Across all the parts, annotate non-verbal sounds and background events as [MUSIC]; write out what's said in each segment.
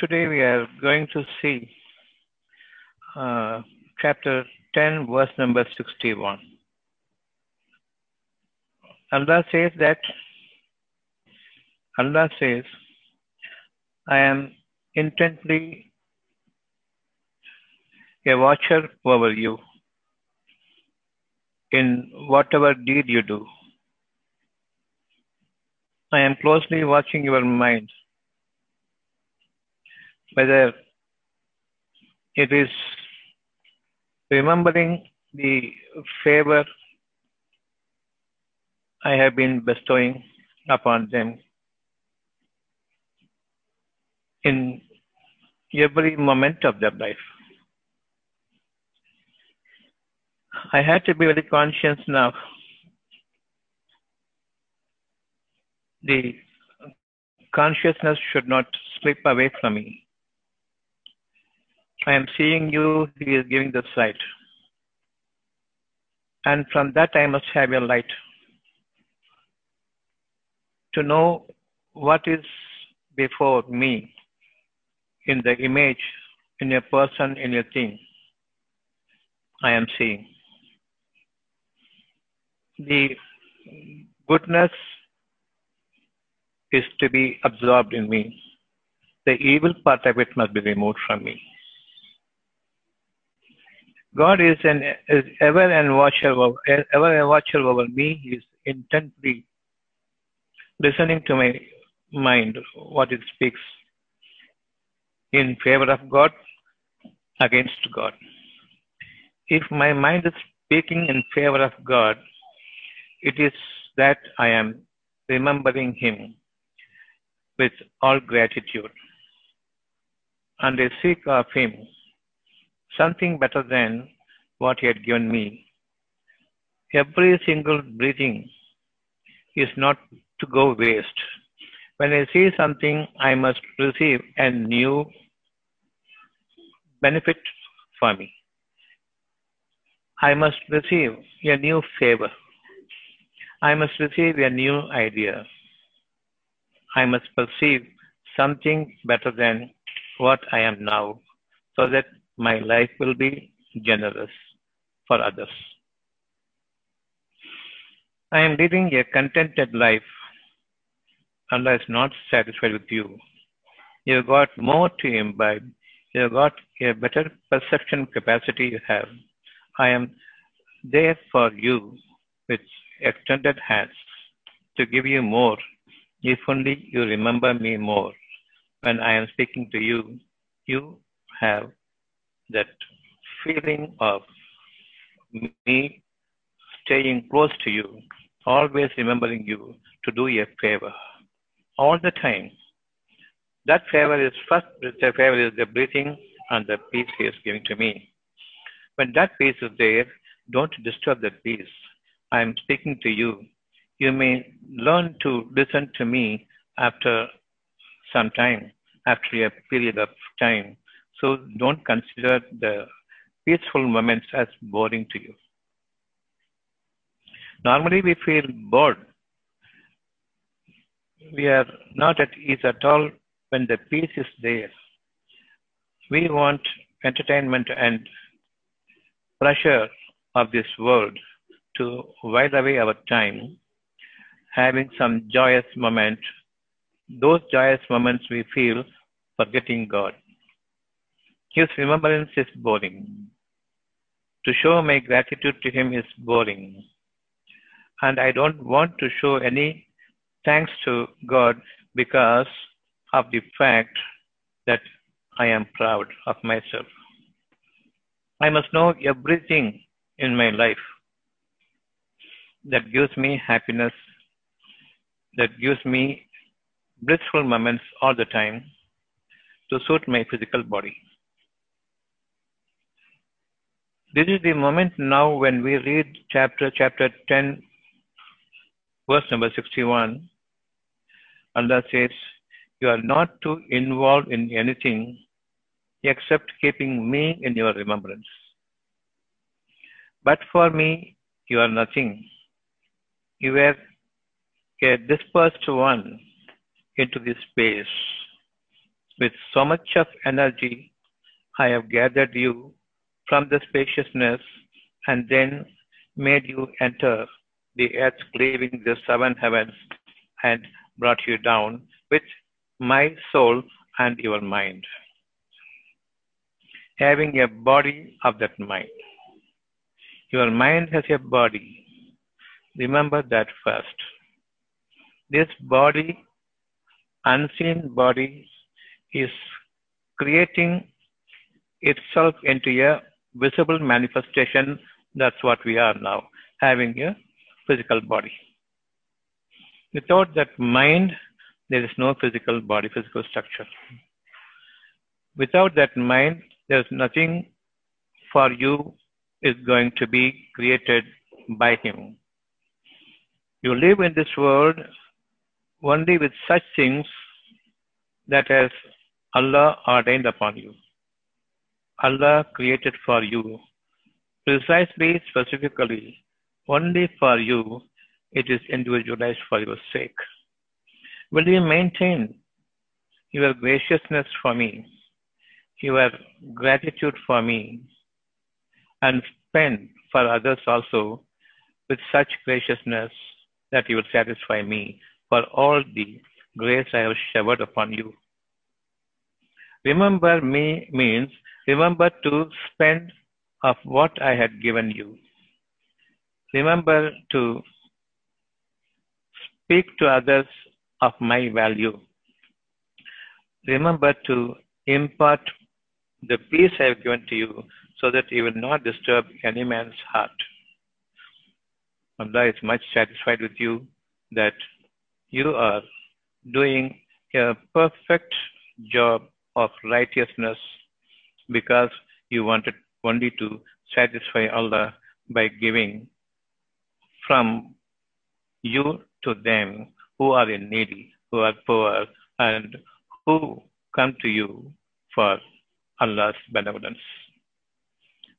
Today we are going to see uh, chapter 10, verse number 61. Allah says that Allah says, I am intently a watcher over you in whatever deed you do. I am closely watching your mind, whether it is remembering the favor I have been bestowing upon them in every moment of their life. I had to be very conscious now. The consciousness should not slip away from me. I am seeing you, he is giving the sight. And from that I must have your light. To know what is before me in the image, in a person, in a thing, I am seeing. The goodness is to be absorbed in me. The evil part of it must be removed from me. God is an is ever and watcher over, ever a watcher over me. He is intently listening to my mind, what it speaks in favor of God, against God. If my mind is speaking in favor of God, it is that I am remembering Him with all gratitude. And I seek of Him something better than what He had given me. Every single breathing is not to go waste. When I see something, I must receive a new benefit for me. I must receive a new favor. I must receive a new idea. I must perceive something better than what I am now so that my life will be generous for others. I am leading a contented life. Allah is not satisfied with you. You got more to imbibe. You got a better perception capacity you have. I am there for you with extended hands to give you more if only you remember me more. When I am speaking to you, you have that feeling of me staying close to you, always remembering you to do a favor all the time. That favor is first, the favor is the breathing and the peace he is giving to me. When that peace is there, don't disturb that peace. I am speaking to you. You may learn to listen to me after some time, after a period of time. So don't consider the peaceful moments as boring to you. Normally we feel bored. We are not at ease at all when the peace is there. We want entertainment and pressure of this world to while away our time, having some joyous moment. Those joyous moments we feel forgetting God. His remembrance is boring. To show my gratitude to Him is boring. And I don't want to show any thanks to God because of the fact that I am proud of myself. I must know everything in my life that gives me happiness, that gives me blissful moments all the time to suit my physical body. This is the moment now when we read chapter chapter 10 verse number 61 Allah says you are not to involve in anything except keeping me in your remembrance. But for me, you are nothing. You were a dispersed one into this space. with so much of energy, I have gathered you from the spaciousness and then made you enter the earth, cleaving the seven heavens, and brought you down with my soul and your mind, having a body of that mind. Your mind has a body. Remember that first. This body, unseen body, is creating itself into a visible manifestation. That's what we are now, having a physical body. Without that mind, there is no physical body, physical structure. Without that mind, there is nothing for you is going to be created by Him. You live in this world only with such things that as Allah ordained upon you. Allah created for you precisely, specifically, only for you it is individualized for your sake. Will you maintain your graciousness for me, your gratitude for me, and spend for others also with such graciousness that you will satisfy me for all the grace I have showered upon you? Remember me means remember to spend of what I had given you. Remember to speak to others of my value. Remember to impart the peace I have given to you so that you will not disturb any man's heart. Allah is much satisfied with you that you are doing a perfect job of righteousness because you wanted only to satisfy Allah by giving from you to them who are in needy, who are poor, and who come to you for Allah's benevolence.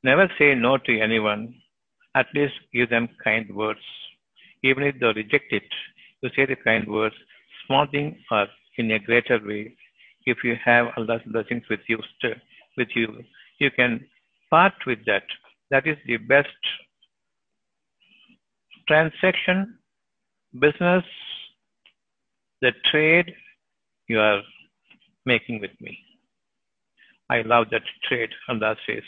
Never say no to anyone. At least give them kind words. Even if they reject it, you say the kind words, small thing or in a greater way. If you have Allah's blessings with you, with you, you can part with that. That is the best transaction, business, the trade you are making with me. I love that trade, Allah says.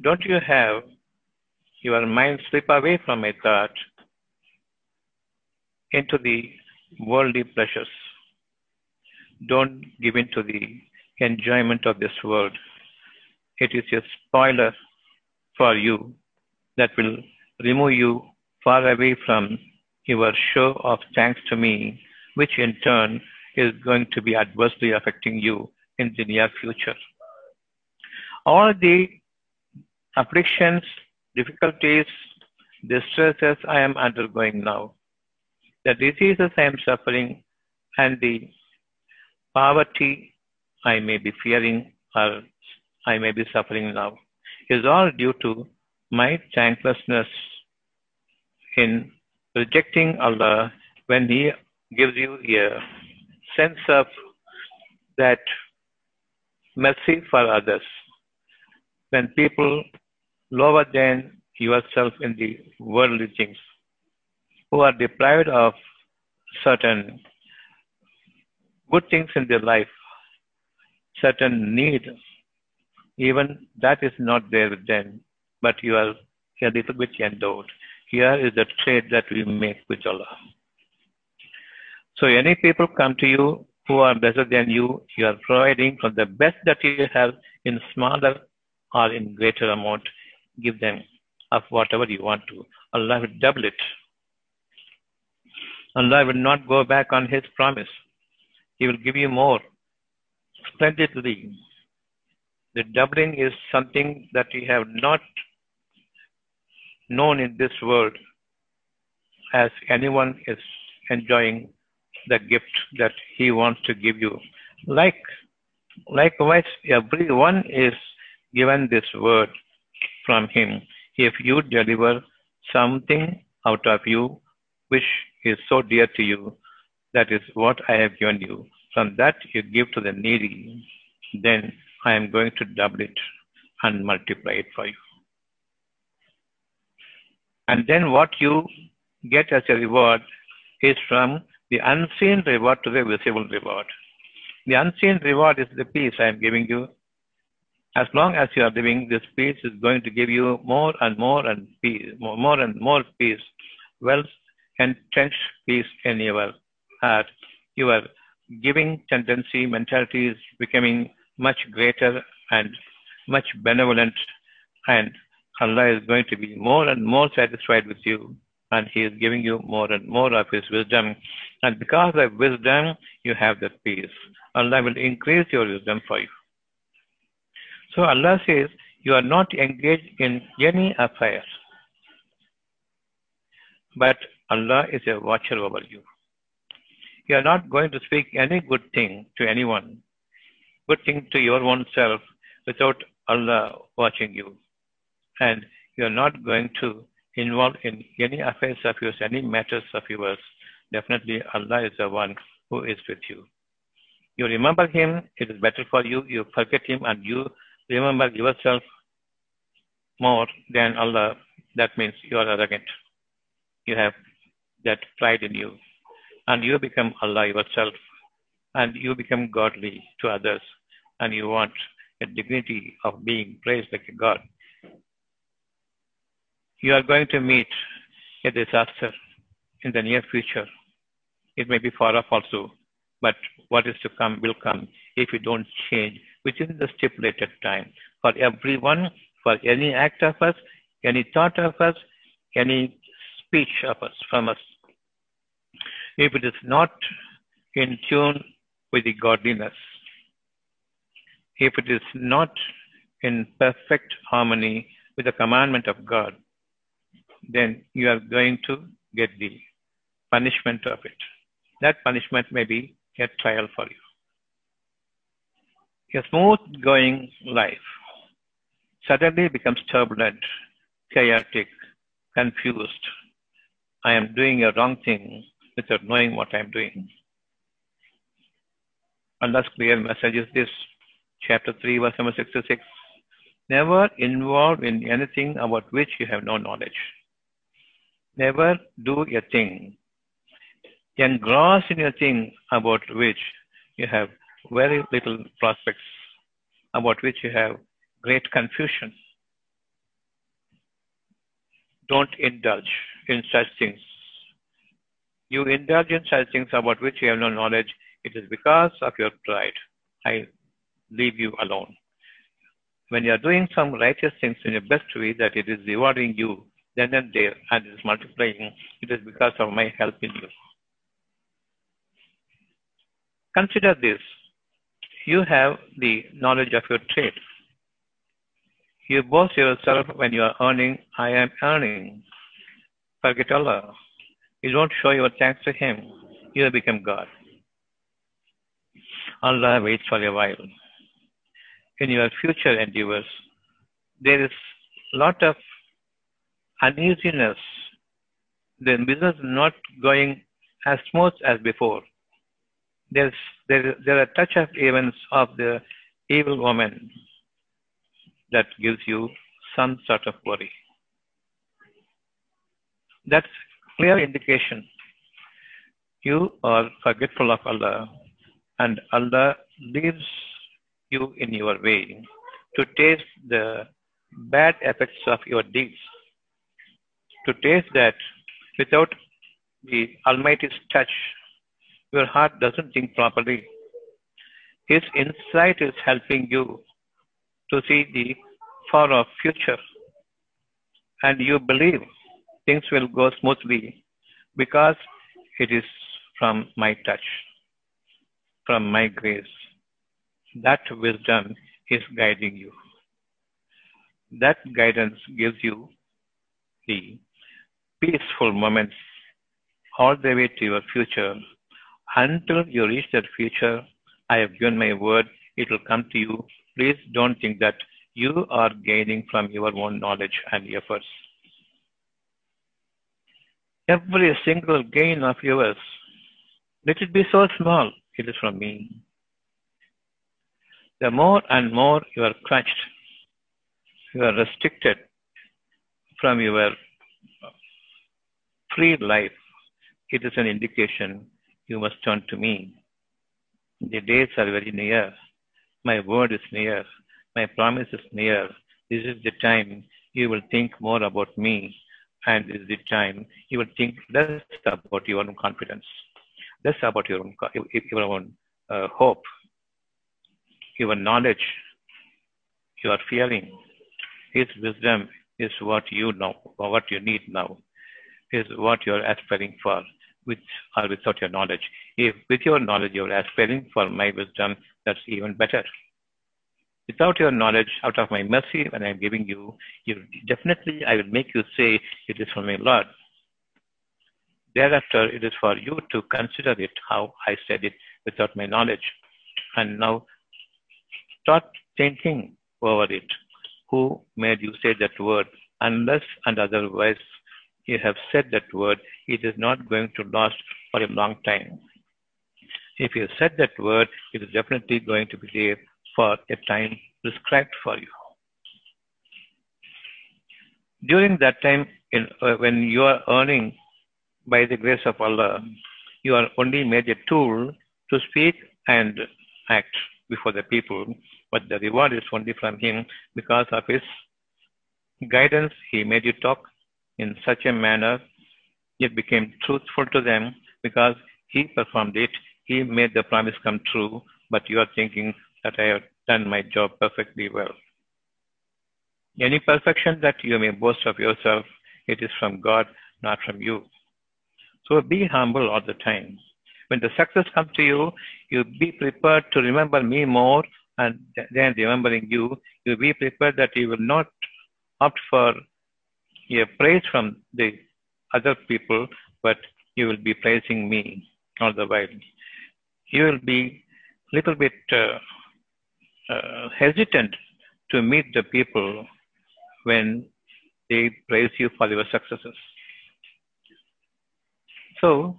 Don't you have your mind slip away from a thought into the worldly pleasures? Don't give in to the enjoyment of this world. It is a spoiler for you that will remove you far away from your show of thanks to me, which in turn is going to be adversely affecting you in the near future. All the afflictions, difficulties, distresses I am undergoing now, the diseases I am suffering, and the poverty I may be fearing or I may be suffering now, is all due to my thanklessness in rejecting Allah when He gives you a sense of that mercy for others. When people lower than yourself in the worldly things, who are deprived of certain good things in their life, certain need, even that is not there with them, but you are a little bit endowed. Here is the trade that we make with Allah. So any people come to you who are better than you, you are providing from the best that you have in smaller or in greater amount. Give them of whatever you want to. Allah will double it. Allah will not go back on His promise. He will give you more splendidly. The doubling is something that we have not known in this world as anyone is enjoying the gift that he wants to give you. Like, likewise, everyone is given this word from him. If you deliver something out of you which is so dear to you, that is what I have given you. from that you give to the needy, then I am going to double it and multiply it for you. And then what you get as a reward is from the unseen reward to the visible reward. The unseen reward is the peace I am giving you. As long as you are living, this peace is going to give you more and more and peace, more, and more peace, wealth, and entrenched peace in your heart. Your giving tendency, mentality is becoming much greater and much benevolent, and Allah is going to be more and more satisfied with you and He is giving you more and more of His wisdom. And because of wisdom, you have that peace. Allah will increase your wisdom for you. So Allah says, you are not engaged in any affair. But Allah is a watcher over you. You are not going to speak any good thing to anyone, good thing to your own self without Allah watching you. And you are not going to involve in any affairs of yours, any matters of yours, definitely Allah is the one who is with you. You remember Him, it is better for you. You forget Him and you remember yourself more than Allah. That means you are arrogant. You have that pride in you. And you become Allah yourself. And you become godly to others. And you want a dignity of being praised like a God you are going to meet a disaster in the near future. It may be far off also, but what is to come will come if you don't change within the stipulated time. For everyone, for any act of us, any thought of us, any speech of us from us. If it is not in tune with the godliness, if it is not in perfect harmony with the commandment of God, then you are going to get the punishment of it. That punishment may be a trial for you. A smooth going life suddenly becomes turbulent, chaotic, confused. I am doing a wrong thing without knowing what I am doing. Allah's clear message is this, chapter 3, verse number 66. Never involved in anything about which you have no knowledge. Never do a thing. Engross in a thing about which you have very little prospects, about which you have great confusion. Don't indulge in such things. You indulge in such things about which you have no knowledge. It is because of your pride. I leave you alone. When you are doing some righteous things in your best way, that it is rewarding you then and there, and it is multiplying. It is because of my help in you. Consider this. You have the knowledge of your trade. You boast yourself when you are earning, I am earning. Forget Allah. You don't show your thanks to Him. You have become God. Allah waits for a while. In your future endeavors, there is lot of uneasiness, the business is not going as smooth as before. There's there, there are touch of events of the evil woman that gives you some sort of worry. That's clear indication. You are forgetful of Allah and Allah leaves you in your way to taste the bad effects of your deeds to taste that without the Almighty's touch, your heart doesn't think properly. His insight is helping you to see the far off future. And you believe things will go smoothly because it is from my touch, from my grace. That wisdom is guiding you. That guidance gives you the peaceful moments all the way to your future. Until you reach that future, I have given my word, it will come to you. Please don't think that you are gaining from your own knowledge and efforts. Every single gain of yours, let it be so small, it is from me. The more and more you are crushed, you are restricted from your free life, it is an indication you must turn to me. The days are very near. My word is near. My promise is near. This is the time you will think more about me, and is the time you will think less about your own confidence, less about your own, your own uh, hope, your knowledge, your feeling. His wisdom is what you know, or what you need now, is what you are aspiring for with or without your knowledge. If with your knowledge you are aspiring for my wisdom, that's even better. Without your knowledge, out of my mercy, when I am giving you, you definitely I will make you say it is from my Lord. Thereafter, it is for you to consider it how I said it without my knowledge. And now start thinking over it. Who made you say that word? Unless and otherwise you have said that word, it is not going to last for a long time. If you said that word, it is definitely going to be there for a time prescribed for you. During that time, in, uh, when you are earning by the grace of Allah, you are only made a tool to speak and act before the people, but the reward is only from Him because of His guidance. He made you talk in such a manner it became truthful to them because he performed it. He made the promise come true, but you are thinking that I have done my job perfectly well. Any perfection that you may boast of yourself, it is from God, not from you. So be humble all the time. When the success comes to you, you be prepared to remember me more and then remembering you, you be prepared that you will not opt for a praise from the other people, but you will be praising me all the while. You will be little bit uh, Uh, hesitant to meet the people when they praise you for your successes. So,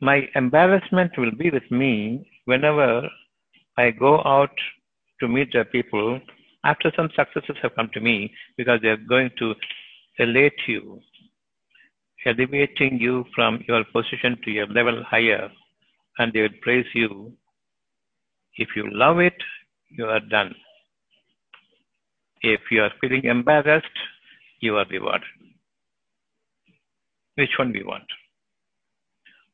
my embarrassment will be with me whenever I go out to meet the people after some successes have come to me because they are going to elate you, elevating you from your position to a level higher, and they will praise you if you love it, you are done. If you are feeling embarrassed, you are rewarded. Which one we want?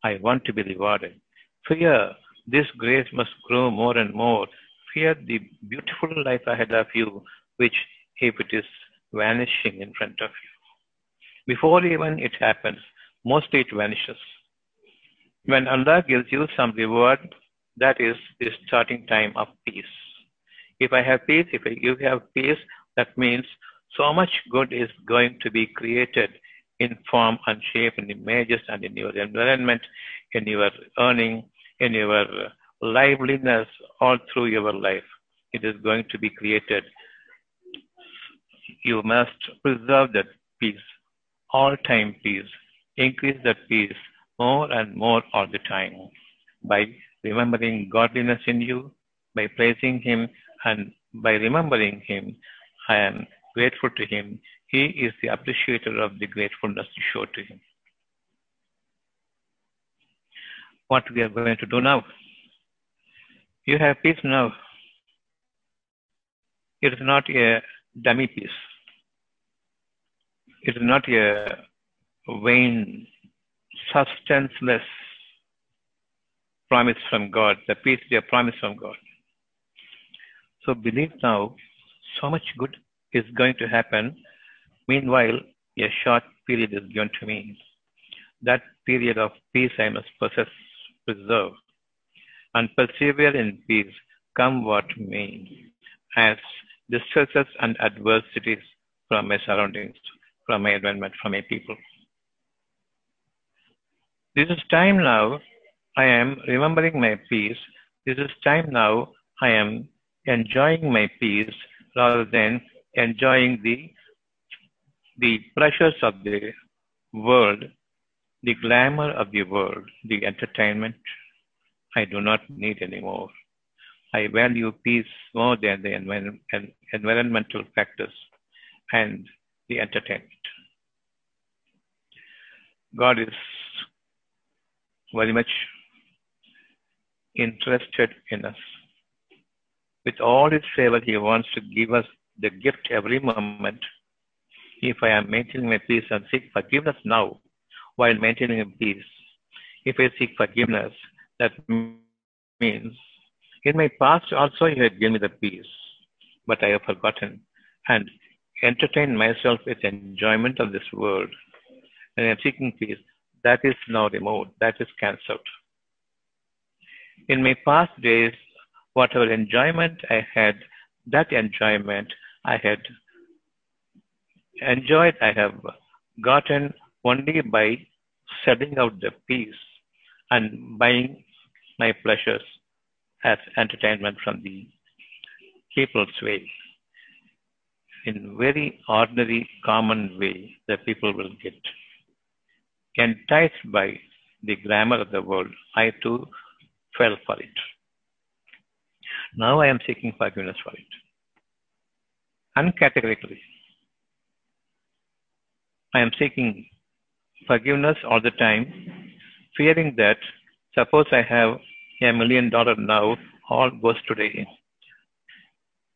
I want to be rewarded. Fear this grace must grow more and more. Fear the beautiful life ahead of you, which if it is vanishing in front of you. Before even it happens, mostly it vanishes. When Allah gives you some reward, that is the starting time of peace. If I have peace, if you have peace, that means so much good is going to be created in form and shape and images and in your environment, in your earning, in your liveliness, all through your life. It is going to be created. You must preserve that peace, all time peace. Increase that peace more and more all the time by remembering godliness in you, by praising Him, and by remembering Him, I am grateful to Him. He is the appreciator of the gratefulness you show to Him. What we are going to do now? You have peace now. It is not a dummy peace. It is not a vain, substanceless promise from God, the peace they are promised from God. So believe now, so much good is going to happen. Meanwhile, a short period is given to me. That period of peace I must possess, preserve, and persevere in peace, come what may, as distresses and adversities from my surroundings, from my environment, from my people. This is time now I am remembering my peace. This is time now I am enjoying my peace rather than enjoying the, the pleasures of the world, the glamour of the world, the entertainment, I do not need anymore. I value peace more than the environmental factors and the entertainment. God is very much interested in us. With all His favor, He wants to give us the gift every moment. If I am maintaining my peace and seek forgiveness now while maintaining peace, if I seek forgiveness, that means in my past also you had given me the peace, but I have forgotten and entertained myself with enjoyment of this world. And I am seeking peace. That is now removed. That is cancelled. In my past days, whatever enjoyment I had, that enjoyment I had enjoyed, I have gotten only by setting out the peace and buying my pleasures as entertainment from the people's way. In very ordinary, common way the people will get. Enticed by the glamour of the world, I too fell for it. Now I am seeking forgiveness for it. Uncategorically. I am seeking forgiveness all the time, fearing that suppose I have a million dollar now, all goes today.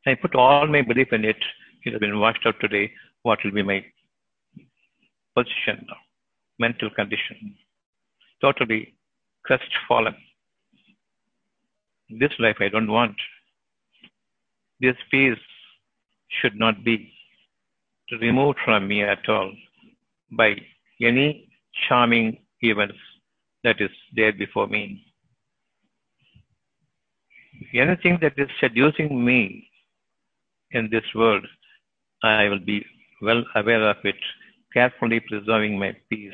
I put all my belief in it. It has been washed out today. What will be my position now? Mental condition. Totally crestfallen. This life I don't want. This peace should not be removed from me at all by any charming events that is there before me anything that is seducing me in this world, I will be well aware of it, carefully preserving my peace.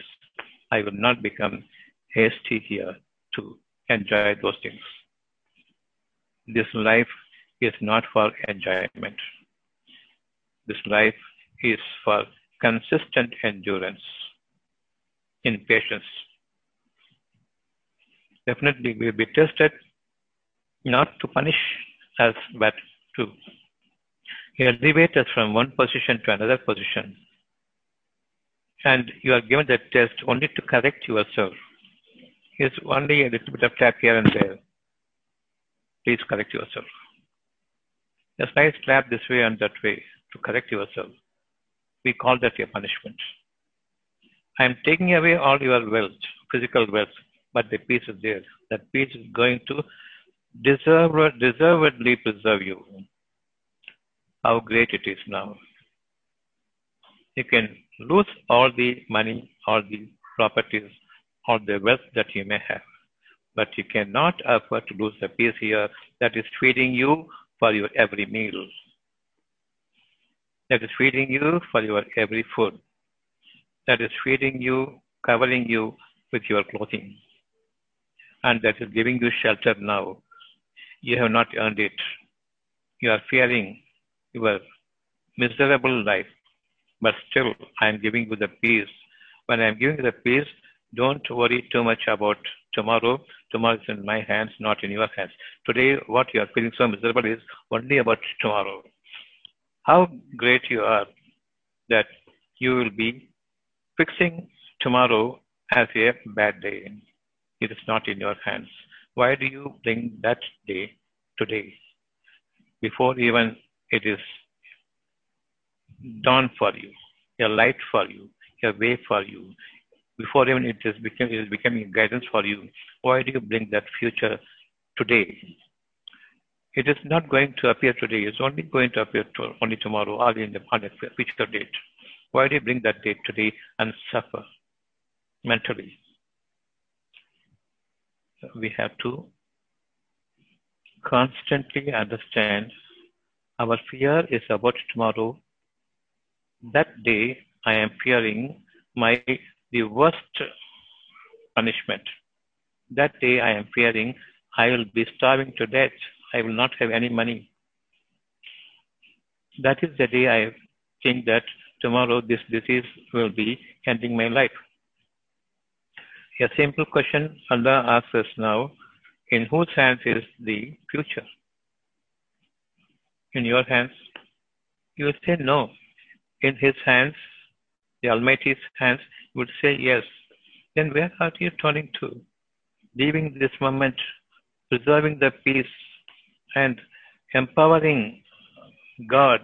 I will not become hasty here to enjoy those things. This life is not for enjoyment. This life is for consistent endurance in patience. Definitely we will be tested not to punish us, but to elevate us from one position to another position. And you are given that test only to correct yourself. It's only a little bit of tap here and there. Please correct yourself. A slight slap this way and that way to correct yourself. We call that a punishment. I am taking away all your wealth, physical wealth, but the peace is there. That peace is going to deserved, deservedly preserve you. How great it is now. You can lose all the money, all the properties, all the wealth that you may have, but you cannot afford to lose the peace here that is feeding you for your every meal, that is feeding you for your every food, that is feeding you, covering you with your clothing, and that is giving you shelter now. You have not earned it. You are fearing your miserable life, but still I am giving you the peace. When I am giving you the peace, don't worry too much about tomorrow. Tomorrow is in my hands, not in your hands. Today, what you are feeling so miserable is only about tomorrow. How great you are that you will be fixing tomorrow as a bad day. It is not in your hands. Why do you bring that day today before even it is dawn for you, a light for you, a way for you, before even it is, becoming guidance for you? Why do you bring that future today? It is not going to appear today. It's only going to appear to, only tomorrow or in the on a future date. Why do you bring that date today and suffer mentally? we have to constantly understand our fear is about tomorrow. That day I am fearing my the worst punishment. That day I am fearing I will be starving to death. I will not have any money. That is the day I think that tomorrow this disease will be ending my life. A simple question Allah asks us now In whose hands is the future? In your hands? You say no. In his hands, the Almighty's hands, would say yes. Then where are you turning to? Leaving this moment, preserving the peace and empowering God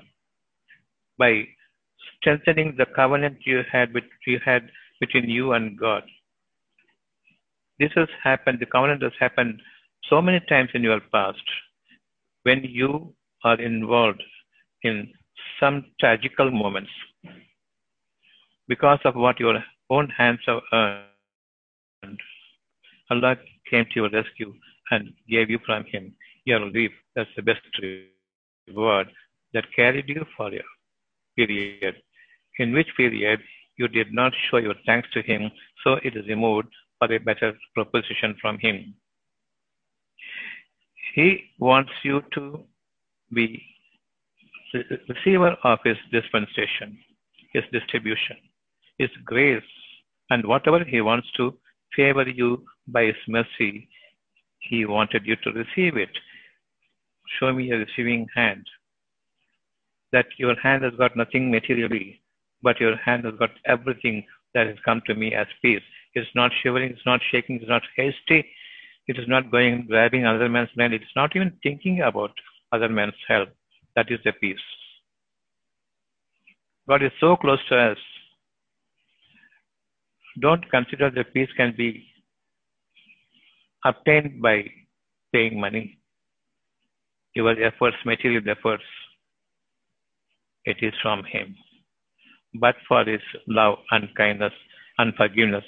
by strengthening the covenant you had, you had between you and God. This has happened, the covenant has happened so many times in your past when you are involved in some tragical moments because of what your own hands have earned. Allah came to your rescue and gave you from Him your relief. That's the best reward that carried you for your period, in which period you did not show your thanks to Him, so it is removed for a better proposition from Him. He wants you to be the receiver of His dispensation, His distribution, His grace, and whatever He wants to favor you by His mercy, He wanted you to receive it. Show me a receiving hand. That your hand has got nothing materially, but your hand has got everything that has come to me as peace. It's not shivering, it's not shaking, it's not hasty. It is not going grabbing other man's land. It's not even thinking about other man's help. That is the peace. God is so close to us. Don't consider the peace can be obtained by paying money. Your efforts, material efforts, it is from Him. But for His love and kindness and forgiveness,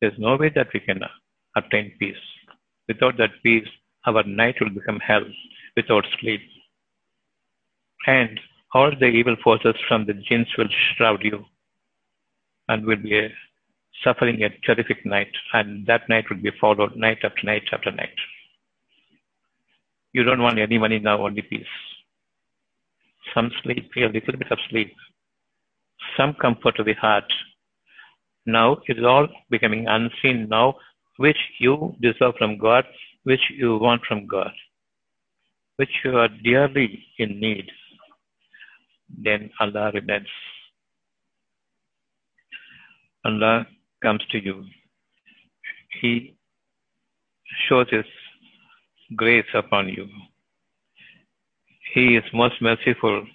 there's no way that we can obtain peace. Without that peace, our night will become hell without sleep. And all the evil forces from the jinns will shroud you and will be a, suffering a terrific night. And that night will be followed night after night after night. You don't want any money now, only peace. Some sleep, a little bit of sleep. Some comfort to the heart now it is all becoming unseen now, which you deserve from God, which you want from God, which you are dearly in need. Then Allah relents. Allah comes to you. He shows His grace upon you. He is most merciful,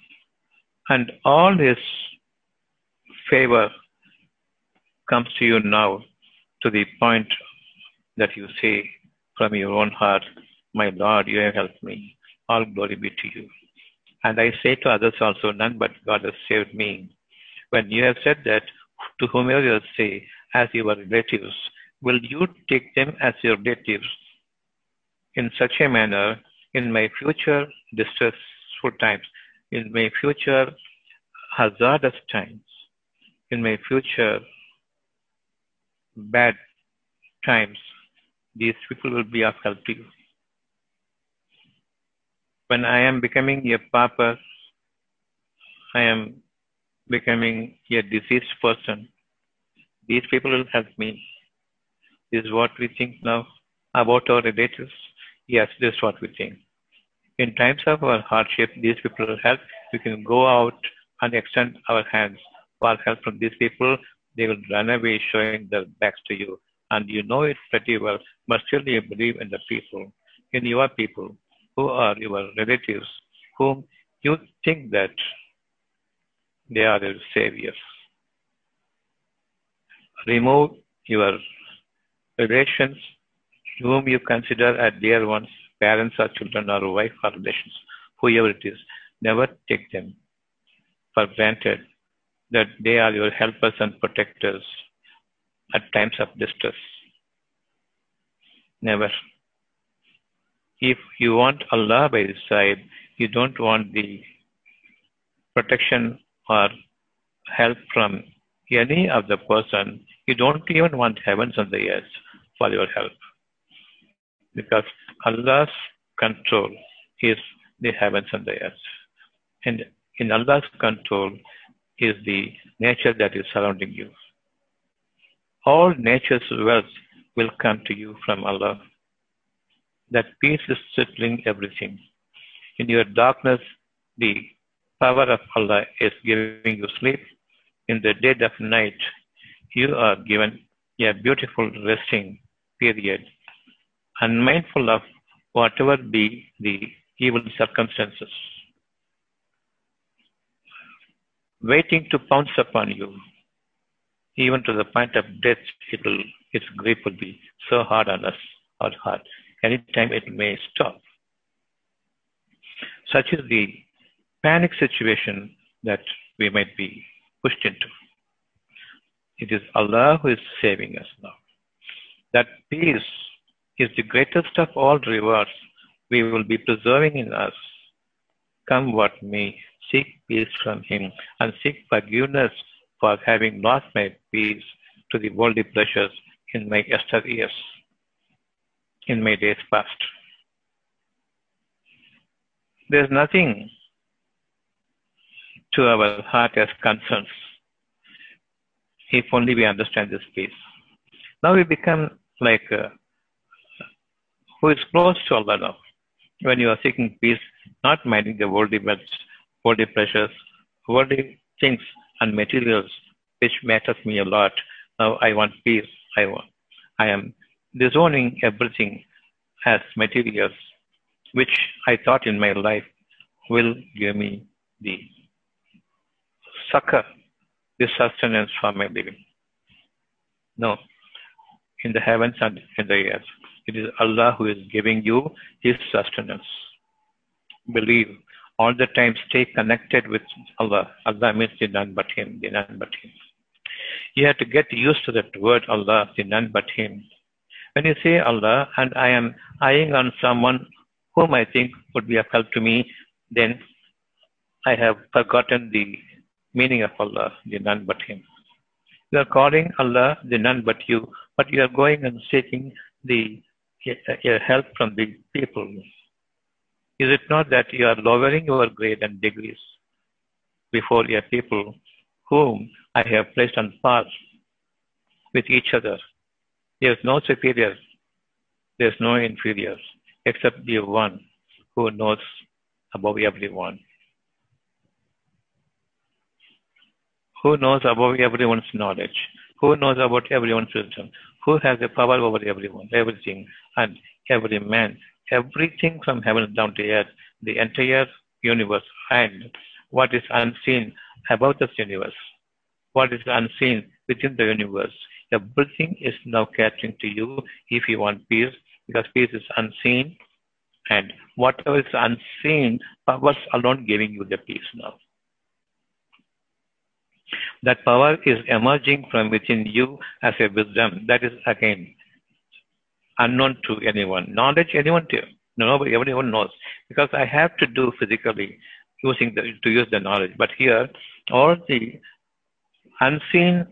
and all His favor comes to you now to the point that you say from your own heart, My Lord, you have helped me. All glory be to you. And I say to others also, None but God has saved me. When you have said that to whomever you say, as your relatives, will you take them as your relatives in such a manner? In my future distressful times, in my future hazardous times, in my future bad times, these people will be of help to you. When I am becoming a pauper, I am becoming a diseased person, these people will help me. This is what we think now about our relatives. Yes, this is what we think. In times of our hardship, these people will help. We can go out and extend our hands for help from these people they will run away showing their backs to you. And you know it pretty well, but still you believe in the people, in your people, who are your relatives, whom you think that they are your saviors. Remove your relations whom you consider as dear ones, parents or children or wife or relations, whoever it is. Never take them for granted that they are your helpers and protectors at times of distress. Never. If you want Allah by your side, you don't want the protection or help from any of the person. You don't even want heavens and the earth for your help. Because Allah's control is the heavens and the earth. And in Allah's control, is the nature that is surrounding you. All nature's wealth will come to you from Allah. that peace is settling everything. In your darkness, the power of Allah is giving you sleep. In the dead of night, you are given a beautiful resting period, unmindful of whatever be the evil circumstances, waiting to pounce upon you, even to the point of death, it will, its grip will be so hard on us hard. Anytime it may stop. Such is the panic situation that we might be into. It is Allah who is saving us now. That peace is the greatest of all rewards we will be preserving in us. Come what may, seek peace from Him and seek forgiveness for having lost my peace to the worldly pleasures in my yester years, in my days past. There's nothing to our heart as concerns if only we understand this peace. Now we become like uh, who is close to Allah now. When you are seeking peace, not minding the worldly wealth, worldly pleasures, worldly things and materials, which matters me a lot. Now I want peace. I want. I am disowning everything as materials, which I thought in my life will give me the succor, the sustenance for my living. No. In the heavens and in the earth, it is Allah who is giving you His sustenance. Believe all the time, stay connected with Allah. Allah means the none but Him, the none but Him. You have to get used to that word Allah, the none but Him. When you say Allah and I am eyeing on someone whom I think would be of help to me, then I have forgotten the meaning of Allah, the none but Him. You are calling Allah the none but you, but you are going and seeking the uh, help from the people. Is it not that you are lowering your grade and degrees before your people whom I have placed on par with each other? There is no superior, there is no inferior, except the one who knows above everyone. Who knows about everyone's knowledge, who knows about everyone's wisdom, who has the power over everyone, everything, and every man, everything from heaven down to earth, the entire universe, and what is unseen about this universe, what is unseen within the universe. Everything is now catching to you if you want peace, because peace is unseen, and whatever is unseen, powers alone giving you the peace now. That power is emerging from within you as a wisdom. That is again unknown to anyone. Knowledge anyone to nobody everyone knows. Because I have to do physically using the to use the knowledge. But here all the unseen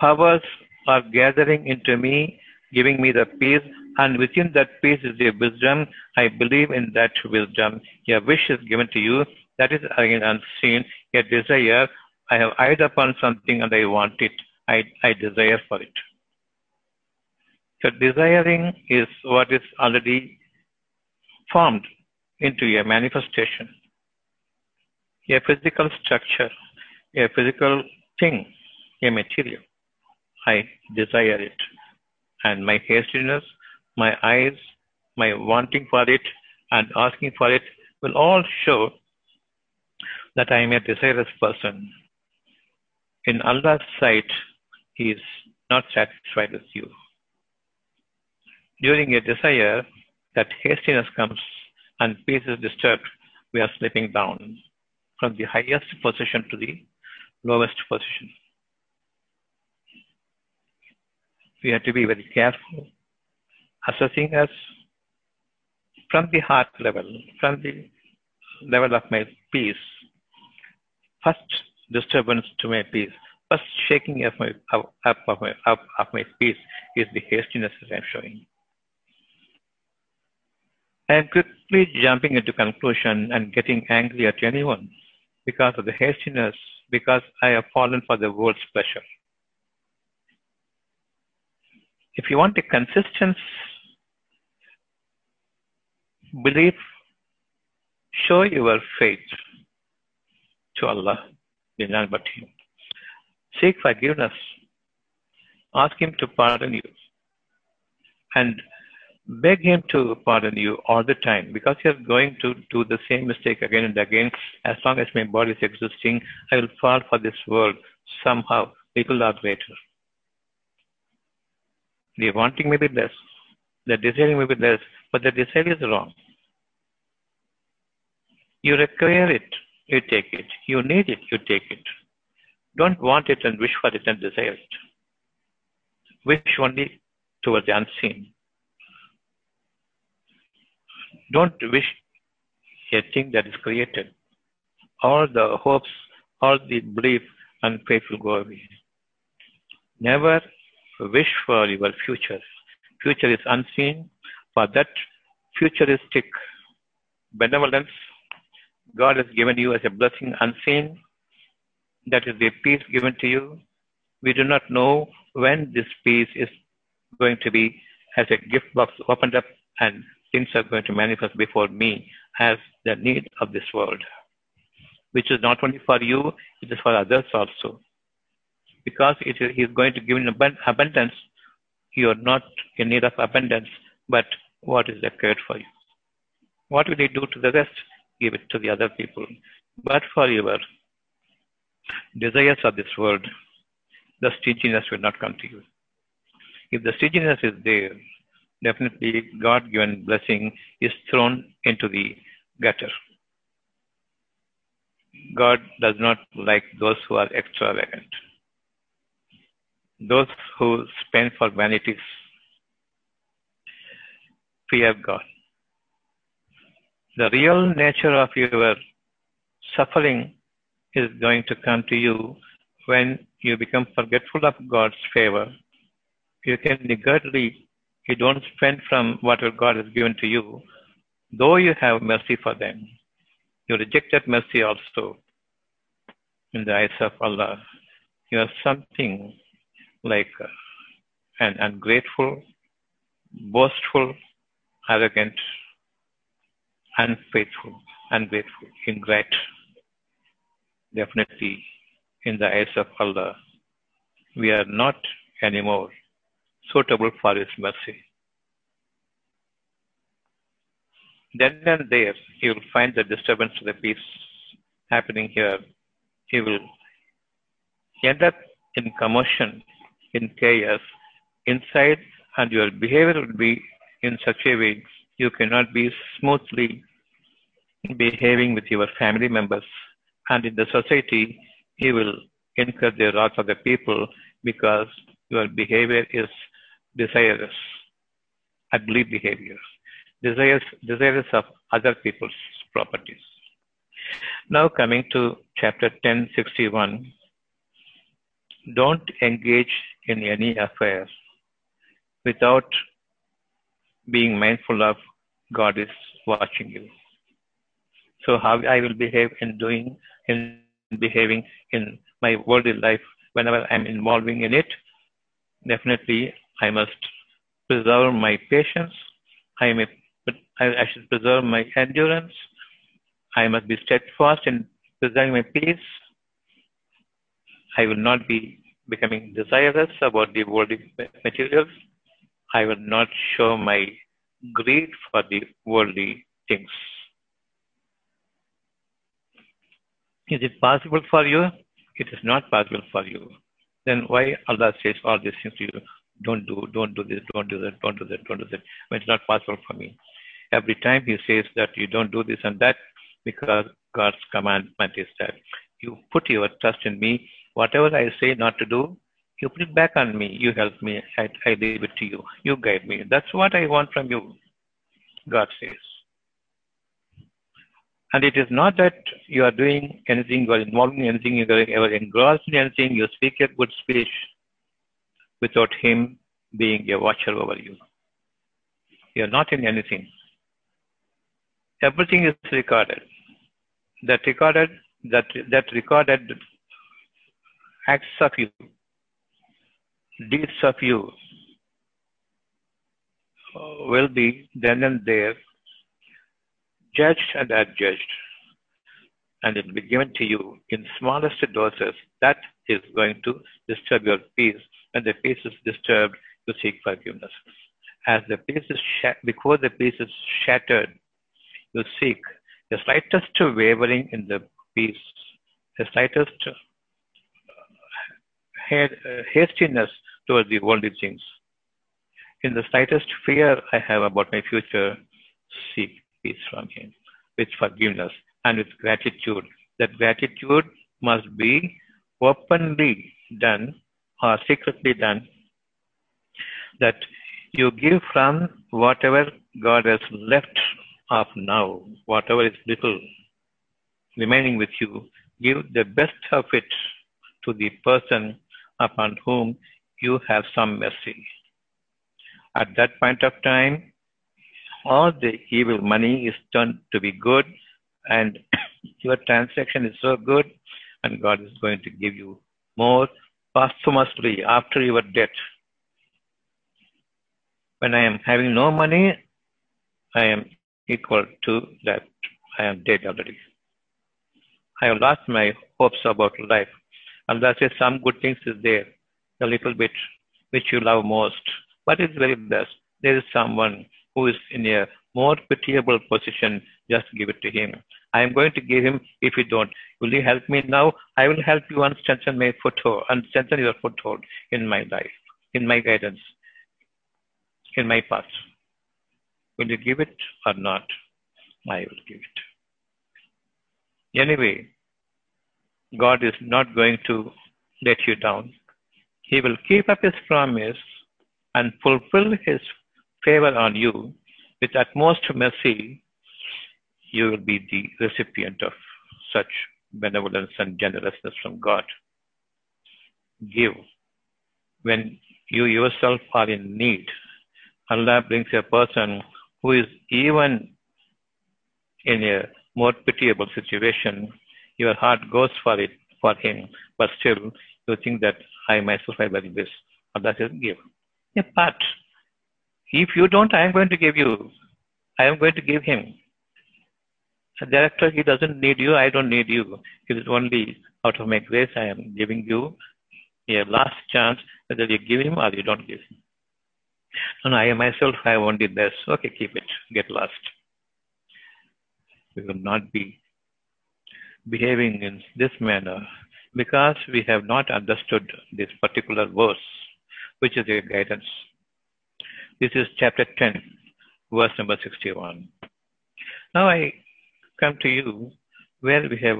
powers are gathering into me, giving me the peace, and within that peace is the wisdom. I believe in that wisdom. Your wish is given to you. That is again unseen. Your desire I have eyed upon something and I want it. I, I desire for it. So desiring is what is already formed into a manifestation, a physical structure, a physical thing, a material. I desire it. And my hastiness, my eyes, my wanting for it and asking for it will all show that I am a desirous person in Allah's sight, He is not satisfied with you. During a desire, that hastiness comes and peace is disturbed, we are slipping down from the highest position to the lowest position. We have to be very careful, assessing us from the heart level, from the level of my peace. First, disturbance to my peace. First shaking of my up, up of my up of my peace is the hastiness that I'm showing. I am quickly jumping into conclusion and getting angry at anyone because of the hastiness, because I have fallen for the world's pleasure. If you want a consistent belief, show your faith to Allah, none but Him. Seek forgiveness. Ask Him to pardon you. And beg Him to pardon you all the time because you're going to do the same mistake again and again. As long as my body is existing, I will fall for this world somehow, little or greater. The wanting may be less, the desiring may be less, but the desire is wrong. You require it, you take it. You need it, you take it. Don't want it and wish for it and desire it. Wish only towards the unseen. Don't wish a thing that is created. All the hopes, all the belief and faith will go away. Never wish for your future. Future is unseen. For that futuristic benevolence, God has given you as a blessing unseen. That is the peace given to you. We do not know when this peace is going to be as a gift box opened up and things are going to manifest before me as the need of this world, which is not only for you, it is for others also. Because it is, he is going to give in abundance, you are not in need of abundance, but what is required for you. What will he do to the rest? Give it to the other people. But for your desires of this world, the stinginess will not come to you. If the stinginess is there, definitely God given blessing is thrown into the gutter. God does not like those who are extravagant. Those who spend for vanities fear God. The real nature of your suffering is going to come to you when you become forgetful of God's favor. You can niggardly you don't spend from whatever God has given to you, though you have mercy for them. You reject that mercy also in the eyes of Allah. You are something like an ungrateful, boastful, arrogant, unfaithful, ungrateful, ingrate. Definitely, in the eyes of Allah, we are not anymore suitable for His mercy. Then and there, you will find the disturbance of the peace happening here. You will end up in commotion, in chaos, inside, and your behavior will be in such a way you cannot be smoothly behaving with your family members. And in the society, you will incur the wrath of the people because your behavior is desirous, ugly behavior desires, desires of other people's properties. Now coming to chapter 1061, don't engage in any affair without being mindful of God is watching you. So how I will behave in doing, in behaving in my worldly life whenever I'm involving in it, definitely I must preserve my patience. I may, I should preserve my endurance. I must be steadfast in preserving my peace. I will not be becoming desirous about the worldly materials. I will not show my greed for the worldly things. Is it possible for you? It is not possible for you. Then why Allah says all these things to you? don't do, don't do this, don't do that, don't do that, don't do that. When it's not possible for me. Every time he says that you don't do this and that, because God's commandment is that you put your trust in me. Whatever I say not to do, you put it back on me. You help me. I, I leave it to you. You guide me. That's what I want from you, God says. And it is not that you are doing anything or involving in anything, you are engrossed in anything, you speak a good speech, without Him being a watcher over you. You are not in anything. Everything is recorded. That recorded, that, that recorded acts of you, deeds of you uh, will be then and there judged and adjudged. And it will be given to you in smallest doses. That is going to disturb your peace. When the peace is disturbed, you seek forgiveness. As the peace is shat- before the peace is shattered, you seek the slightest wavering in the peace, the slightest uh, hastiness towards the worldly things. In the slightest fear I have about my future, seek peace from Him with forgiveness and with gratitude. That gratitude must be openly done or secretly done. That you give from whatever God has left of now, whatever is little remaining with you, give the best of it to the person upon whom you have some mercy. At that point of time, all the evil money is turned to be good, and [CLEARS THROAT] your transaction is so good, and God is going to give you more posthumously after your death. When I am having no money, I am equal to that I am dead already. I have lost my hopes about life. Says some good things is there, a little bit, which you love most, but it's very less. There is someone who is in a more pitiable position, just give it to him. I am going to give him if you don't. Will you help me now? I will help you and strengthen my foothold and strengthen your foothold in my life, in my guidance, in my path. Will you give it or not? I will give it. Anyway, God is not going to let you down. He will keep up his promise and fulfill his favor on you with utmost mercy. You will be the recipient of such benevolence and generousness from God. Give when you yourself are in need. Allah brings a person who is even in a more pitiable situation. Your heart goes for it for him, but still you think that I myself I will this. Allah says, give. Yeah, but if you don't, I am going to give you. I am going to give him. A director, he doesn't need you, I don't need you. It is only out of my grace I am giving you a last chance whether you give him or you don't give him. No, I myself have only this. Okay, keep it. Get lost. We will not be behaving in this manner because we have not understood this particular verse, which is a guidance. This is chapter 10, verse number 61. Now I come to you where we have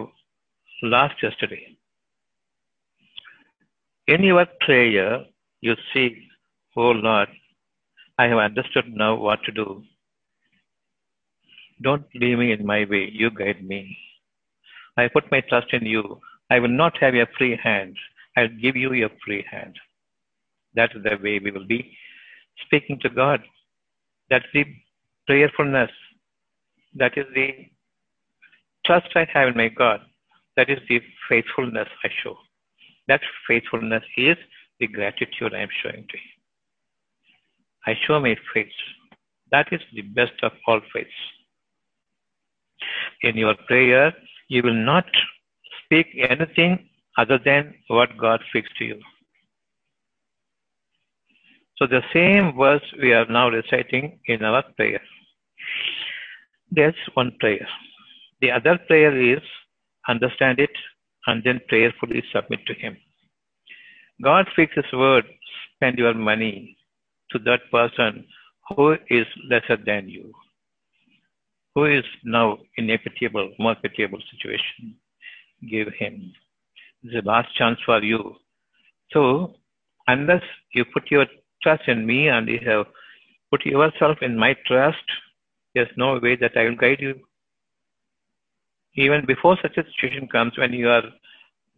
lost yesterday. In your prayer, you see, Oh Lord, I have understood now what to do. Don't leave me in my way. You guide me. I put my trust in you. I will not have a free hand. I'll give you a free hand. That is the way we will be speaking to God. That's the prayerfulness. That is the trust I have in my God. That is the faithfulness I show. That faithfulness is the gratitude I am showing to Him. I show my faith. That is the best of all faiths. In your prayer, you will not speak anything other than what God speaks to you. So the same verse we are now reciting in our prayer. That's one prayer. The other prayer is understand it and then prayerfully submit to Him. God speaks His word, spend your money to that person who is lesser than you, who is now in a pitiable, more pitiable situation. Give him. It's the last chance for you. So, unless you put your trust in me and you have put yourself in my trust, there's no way that I will guide you. Even before such a situation comes, when you are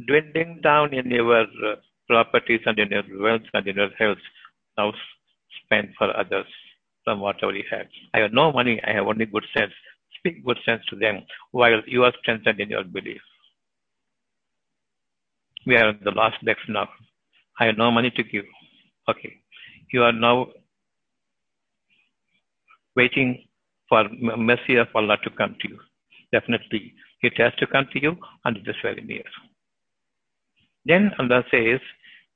dwindling down in your uh, properties and in your wealth and in your health, now spend for others from whatever you have. I have no money, I have only good sense. Speak good sense to them while you are strengthened in your belief. We are in the last legs now. I have no money to give. Okay. You are now waiting for mercy of Allah to come to you. Definitely, it has to come to you and it is very near. Then Allah says,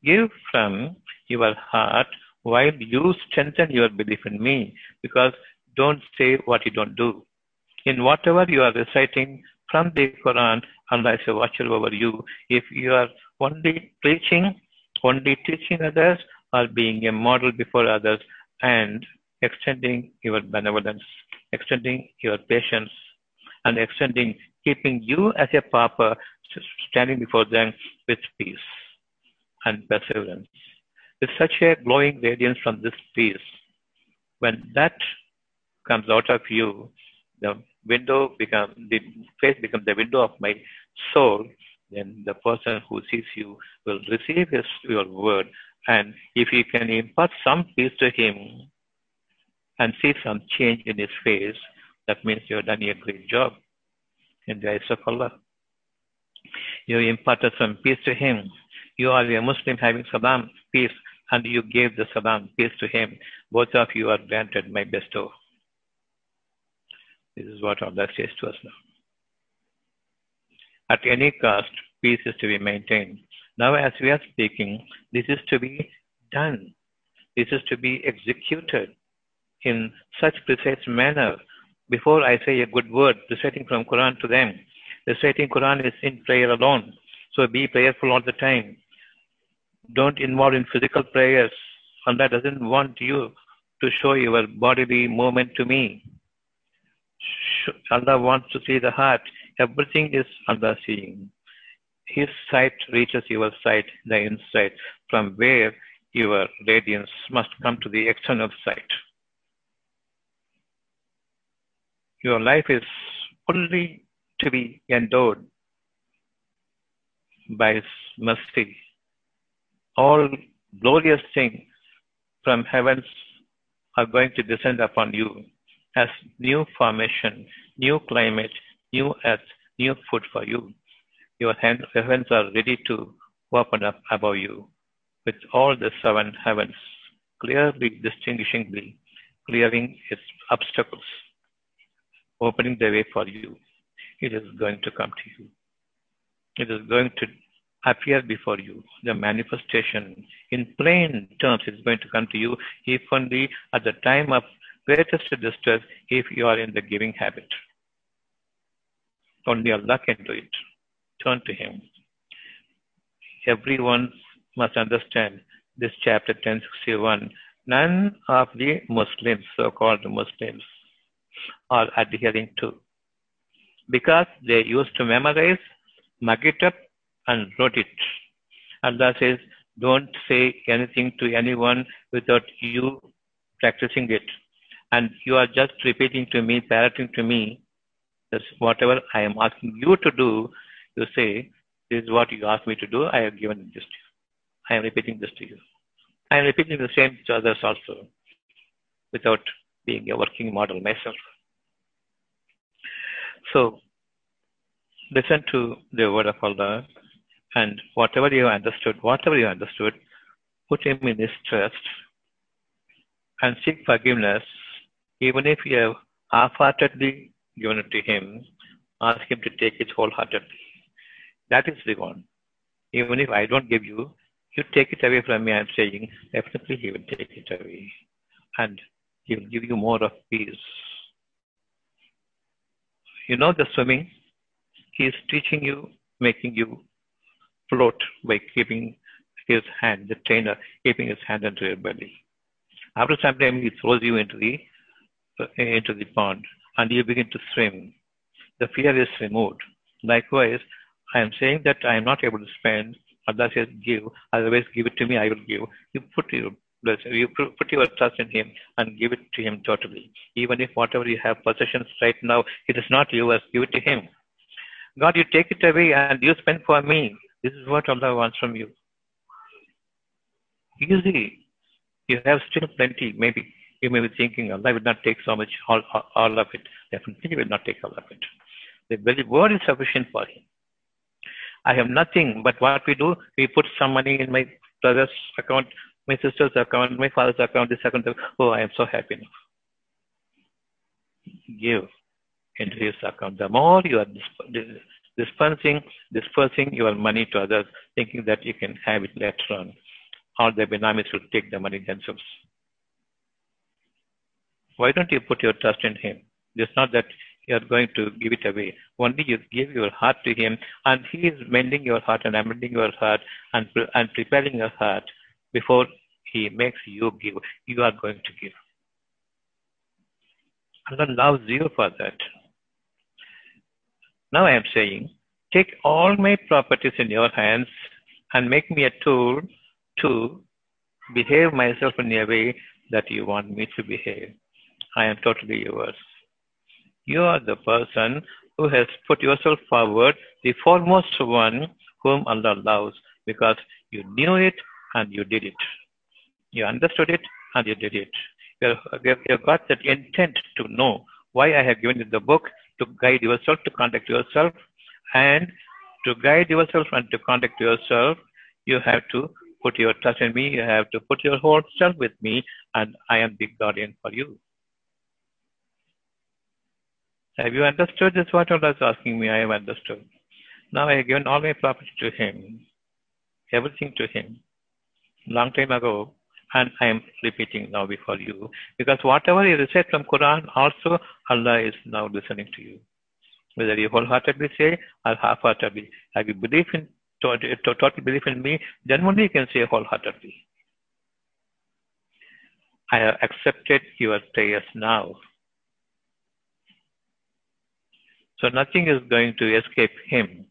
Give from your heart while you strengthen your belief in me, because don't say what you don't do. In whatever you are reciting from the Quran, Allah is a watcher over you. If you are only preaching, only teaching others, or being a model before others, and extending your benevolence, extending your patience, and extending, keeping you as a papa, standing before them with peace and perseverance. With such a glowing radiance from this peace, when that comes out of you, the window becomes the face becomes the window of my soul, then the person who sees you will receive his your word. And if you can impart some peace to him and see some change in his face, that means you have done a great job in the eyes of Allah. You imparted some peace to him. You are a Muslim having salam, peace, and you gave the salam, peace to him. Both of you are granted my bestow. This is what Allah says to us now. At any cost, peace is to be maintained. Now, as we are speaking, this is to be done. This is to be executed in such precise manner. Before I say a good word, reciting from Quran to them, reciting Quran is in prayer alone. So be prayerful all the time. Don't involve in physical prayers. Allah doesn't want you to show your bodily movement to me. Allah wants to see the heart. Everything is Allah seeing. His sight reaches your sight, the inside, from where your radiance must come to the external sight. Your life is only to be endowed by His mercy. All glorious things from heavens are going to descend upon you as new formation, new climate, new earth, new food for you. Your heavens are ready to open up above you with all the seven heavens clearly distinguishingly clearing its obstacles, opening the way for you. It is going to come to you. It is going to appear before you. The manifestation in plain terms is going to come to you if only at the time of greatest distress if you are in the giving habit. Only Allah can do it. Turn to Him. Everyone must understand this chapter 1061. None of the Muslims, so-called Muslims, are adhering to. Because they used to memorize, mug it up, and wrote it. Allah says, don't say anything to anyone without you practicing it. And you are just repeating to me, parroting to me, this whatever I am asking you to do, you say, this is what you asked me to do, I have given this to you. I am repeating this to you. I am repeating the same to others also, without being a working model myself. So, listen to the word of Allah and whatever you understood, whatever you understood, put him in his trust and seek forgiveness, even if you have half-heartedly given it to him, ask him to take it wholeheartedly. That is the one. Even if I don't give you, you take it away from me, I'm saying, definitely he will take it away. And he will give you more of peace. You know the swimming? He is teaching you, making you float by keeping his hand, the trainer keeping his hand under your belly. After some time, he throws you into the into the pond, and you begin to swim. The fear is removed. Likewise, I am saying that I am not able to spend. Allah says, "Give." Otherwise, give it to me. I will give. You put your you put your trust in Him and give it to Him totally. Even if whatever you have possessions right now, it is not yours. Give it to Him. God, you take it away and you spend for me. This is what Allah wants from you. Easy. You have still plenty. Maybe you may be thinking oh, Allah will not take so much, all, all of it. Definitely He will not take all of it. The very word is sufficient for him. I have nothing, but what we do, we put some money in my brother's account, my sister's account, my father's account, this account. Oh, I am so happy now. give into his account. The more you are dispensing, dispersing your money to others, thinking that you can have it later on, or the benamis will take the money themselves. Why don't you put your trust in him? It's not that you are going to give it away. Only you give your heart to him, and he is mending your heart and amending your heart and, and preparing your heart before he makes you give. You are going to give. Allah loves you for that. Now I am saying, take all my properties in your hands and make me a tool to behave myself in a way that you want me to behave. I am totally yours. You are the person who has put yourself forward, the foremost one whom Allah loves, because you knew it and you did it. You understood it and you did it. You have got that intent to know why I have given you the book to guide yourself, to conduct yourself, and to guide yourself and to conduct yourself, you have to put your trust in me, you have to put your whole self with me, and I am the guardian for you. Have you understood this? What Allah is asking me, I have understood. Now I have given all my property to him, everything to him, long time ago, and I am repeating now before you. Because whatever you recite from Quran, also Allah is now listening to you. Whether you wholeheartedly say or half-heartedly, have you belief in total belief in me, then only you can say wholeheartedly. I have accepted your prayers now. So nothing is going to escape him,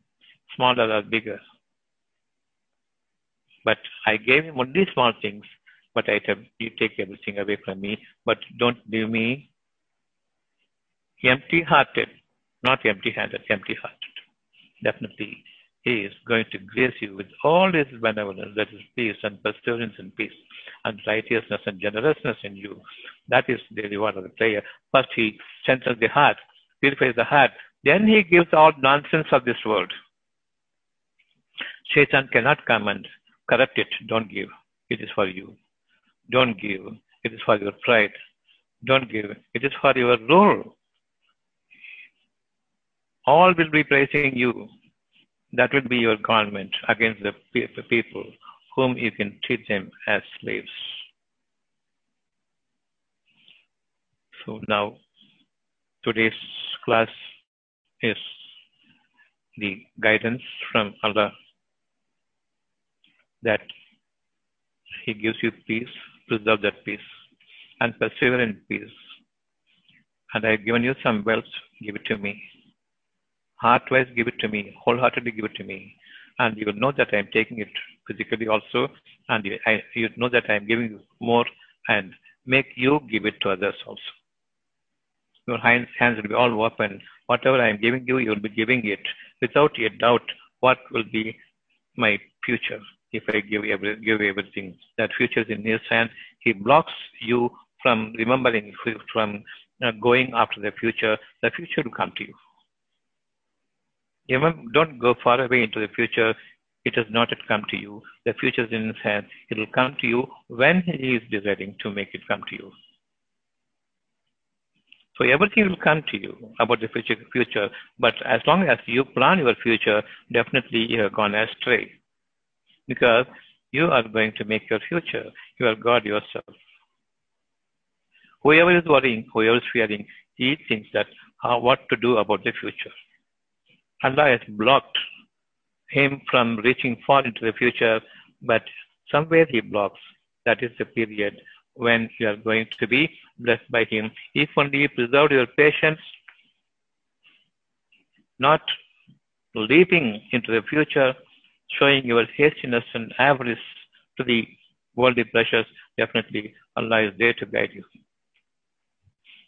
smaller or bigger. But I gave him only small things, but I said, you take everything away from me, but don't leave me empty hearted, not empty handed, empty hearted. Definitely, he is going to grace you with all his benevolence, that is peace and perseverance and peace and righteousness and generousness in you. That is the reward of the prayer. First, he centers the heart, purifies the heart, then he gives all nonsense of this world. Shaitan cannot come and corrupt it. Don't give. It is for you. Don't give. It is for your pride. Don't give. It is for your rule. All will be praising you. That will be your government against the people whom you can treat them as slaves. So now, today's class is the guidance from Allah that He gives you peace, preserve that peace, and persevere in peace. And I have given you some wealth, give it to me. Heart-wise, give it to me. Wholeheartedly, give it to me. And you will know that I am taking it physically also, and you, I, you know that I am giving you more, and make you give it to others also. Your hands, hands will be all open Whatever I am giving you, you will be giving it without a doubt what will be my future if I give, every, give everything. That future is in His hand. He blocks you from remembering, from uh, going after the future. The future will come to you. Don't go far away into the future. It has not yet come to you. The future is in His hand. It will come to you when He is deciding to make it come to you. So everything will come to you about the future, future. But as long as you plan your future, definitely you have gone astray. Because you are going to make your future. You are God yourself. Whoever is worrying, whoever is fearing, he thinks that uh, what to do about the future. Allah has blocked him from reaching far into the future, but somewhere he blocks. That is the period when you are going to be blessed by Him. If only you preserve your patience, not leaping into the future, showing your hastiness and avarice to the worldly pleasures, definitely Allah is there to guide you.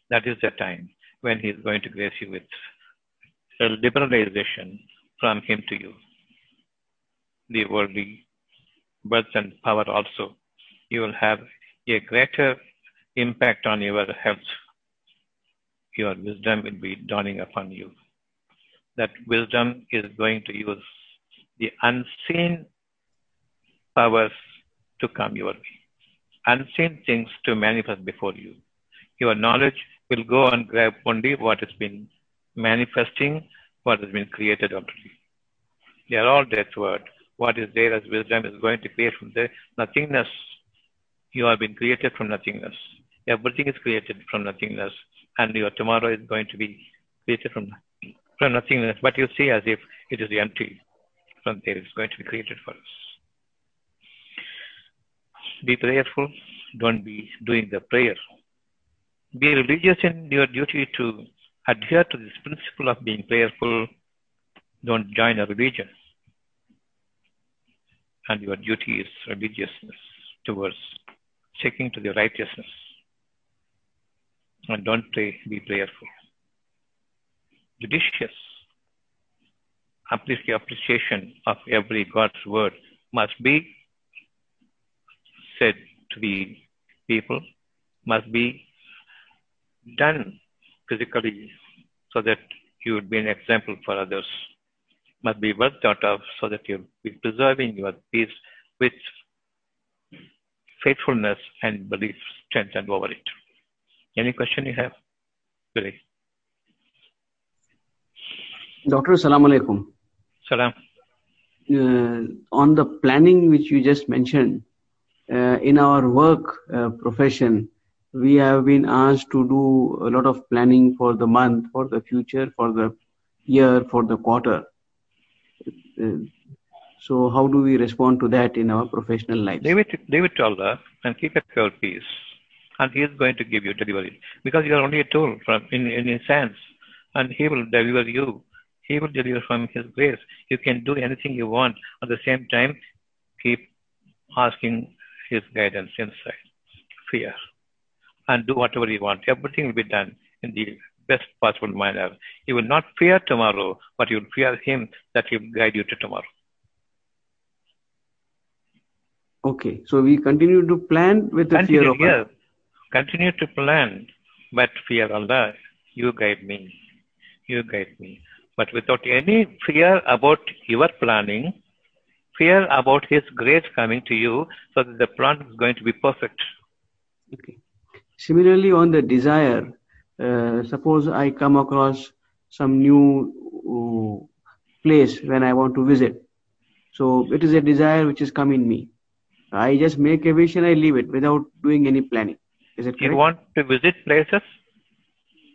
That is the time when He is going to grace you with a liberalization from Him to you. The worldly birth and power also. You will have a greater impact on your health. Your wisdom will be dawning upon you. That wisdom is going to use the unseen powers to come your way, unseen things to manifest before you. Your knowledge, will go and grab only what has been manifesting, what has been created already. They are all that word. What is there as wisdom is going to create from the nothingness. You have been created from nothingness. Everything is created from nothingness, and your tomorrow is going to be created from from nothingness. But you see as if it is empty. From there, it's going to be created for us. Be prayerful. Don't be doing the prayer. Be religious in your duty to adhere to this principle of being prayerful. Don't join a religion. And your duty is religiousness towards checking to the righteousness. And don't pray, be prayerful. Judicious. Appreciation of every God's word must be said to the people, must be done physically so that you would be an example for others, must be well thought of so that you'll be preserving your peace with faithfulness and belief strengthened over it. Any question you have? Billy. Doctor, Salam Alaikum. Salam. Uh, on the planning which you just mentioned, uh, in our work uh, profession, we have been asked to do a lot of planning for the month, for the future, for the year, for the quarter. So, how do we respond to that in our professional life? Leave it, leave it to Allah and keep at your peace. And He is going to give you delivery. Because you are only a tool from in, in His hands. And He will deliver you. He will deliver from His grace. You can do anything you want. At the same time, keep asking His guidance inside. Fear. And do whatever you want. Everything will be done in the best possible manner. You will not fear tomorrow, but you will fear Him that He will guide you to tomorrow. Okay, so we continue to plan with the Continue, fear of yes. Continue to plan, but fear Allah. You guide me. You guide me. But without any fear about your planning, fear about His grace coming to you, so that the plan is going to be perfect. Okay. Similarly, on the desire, uh, suppose I come across some new uh, place when I want to visit. So it is a desire which has come in me. I just make a wish and I leave it without doing any planning. Is it correct? You want to visit places?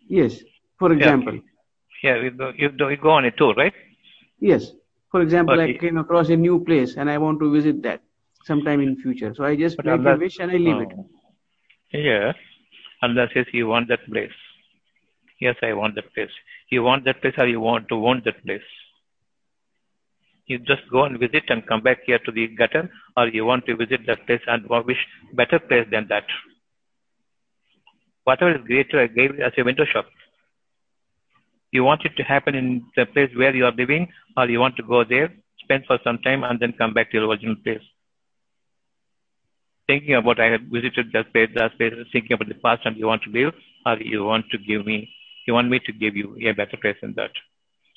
Yes. For example, Yeah, you go, you, you go on a tour, right? yes. For example, I Okay. came across a new place and I want to visit that sometime in future. So I just But make a Allah- wish and I leave it. Oh. Yeah. Allah says you want that place. Yes, I want that place. You want that place or you want to want that place? You just go and visit and come back here to the gutter or you want to visit that place and wish better place than that. Whatever is greater, I gave as a window shop. You want it to happen in the place where you are living or you want to go there, spend for some time and then come back to your original place thinking about I had visited that place, that place, thinking about the past and you want to live, or you want to give me, you want me to give you a better place than that.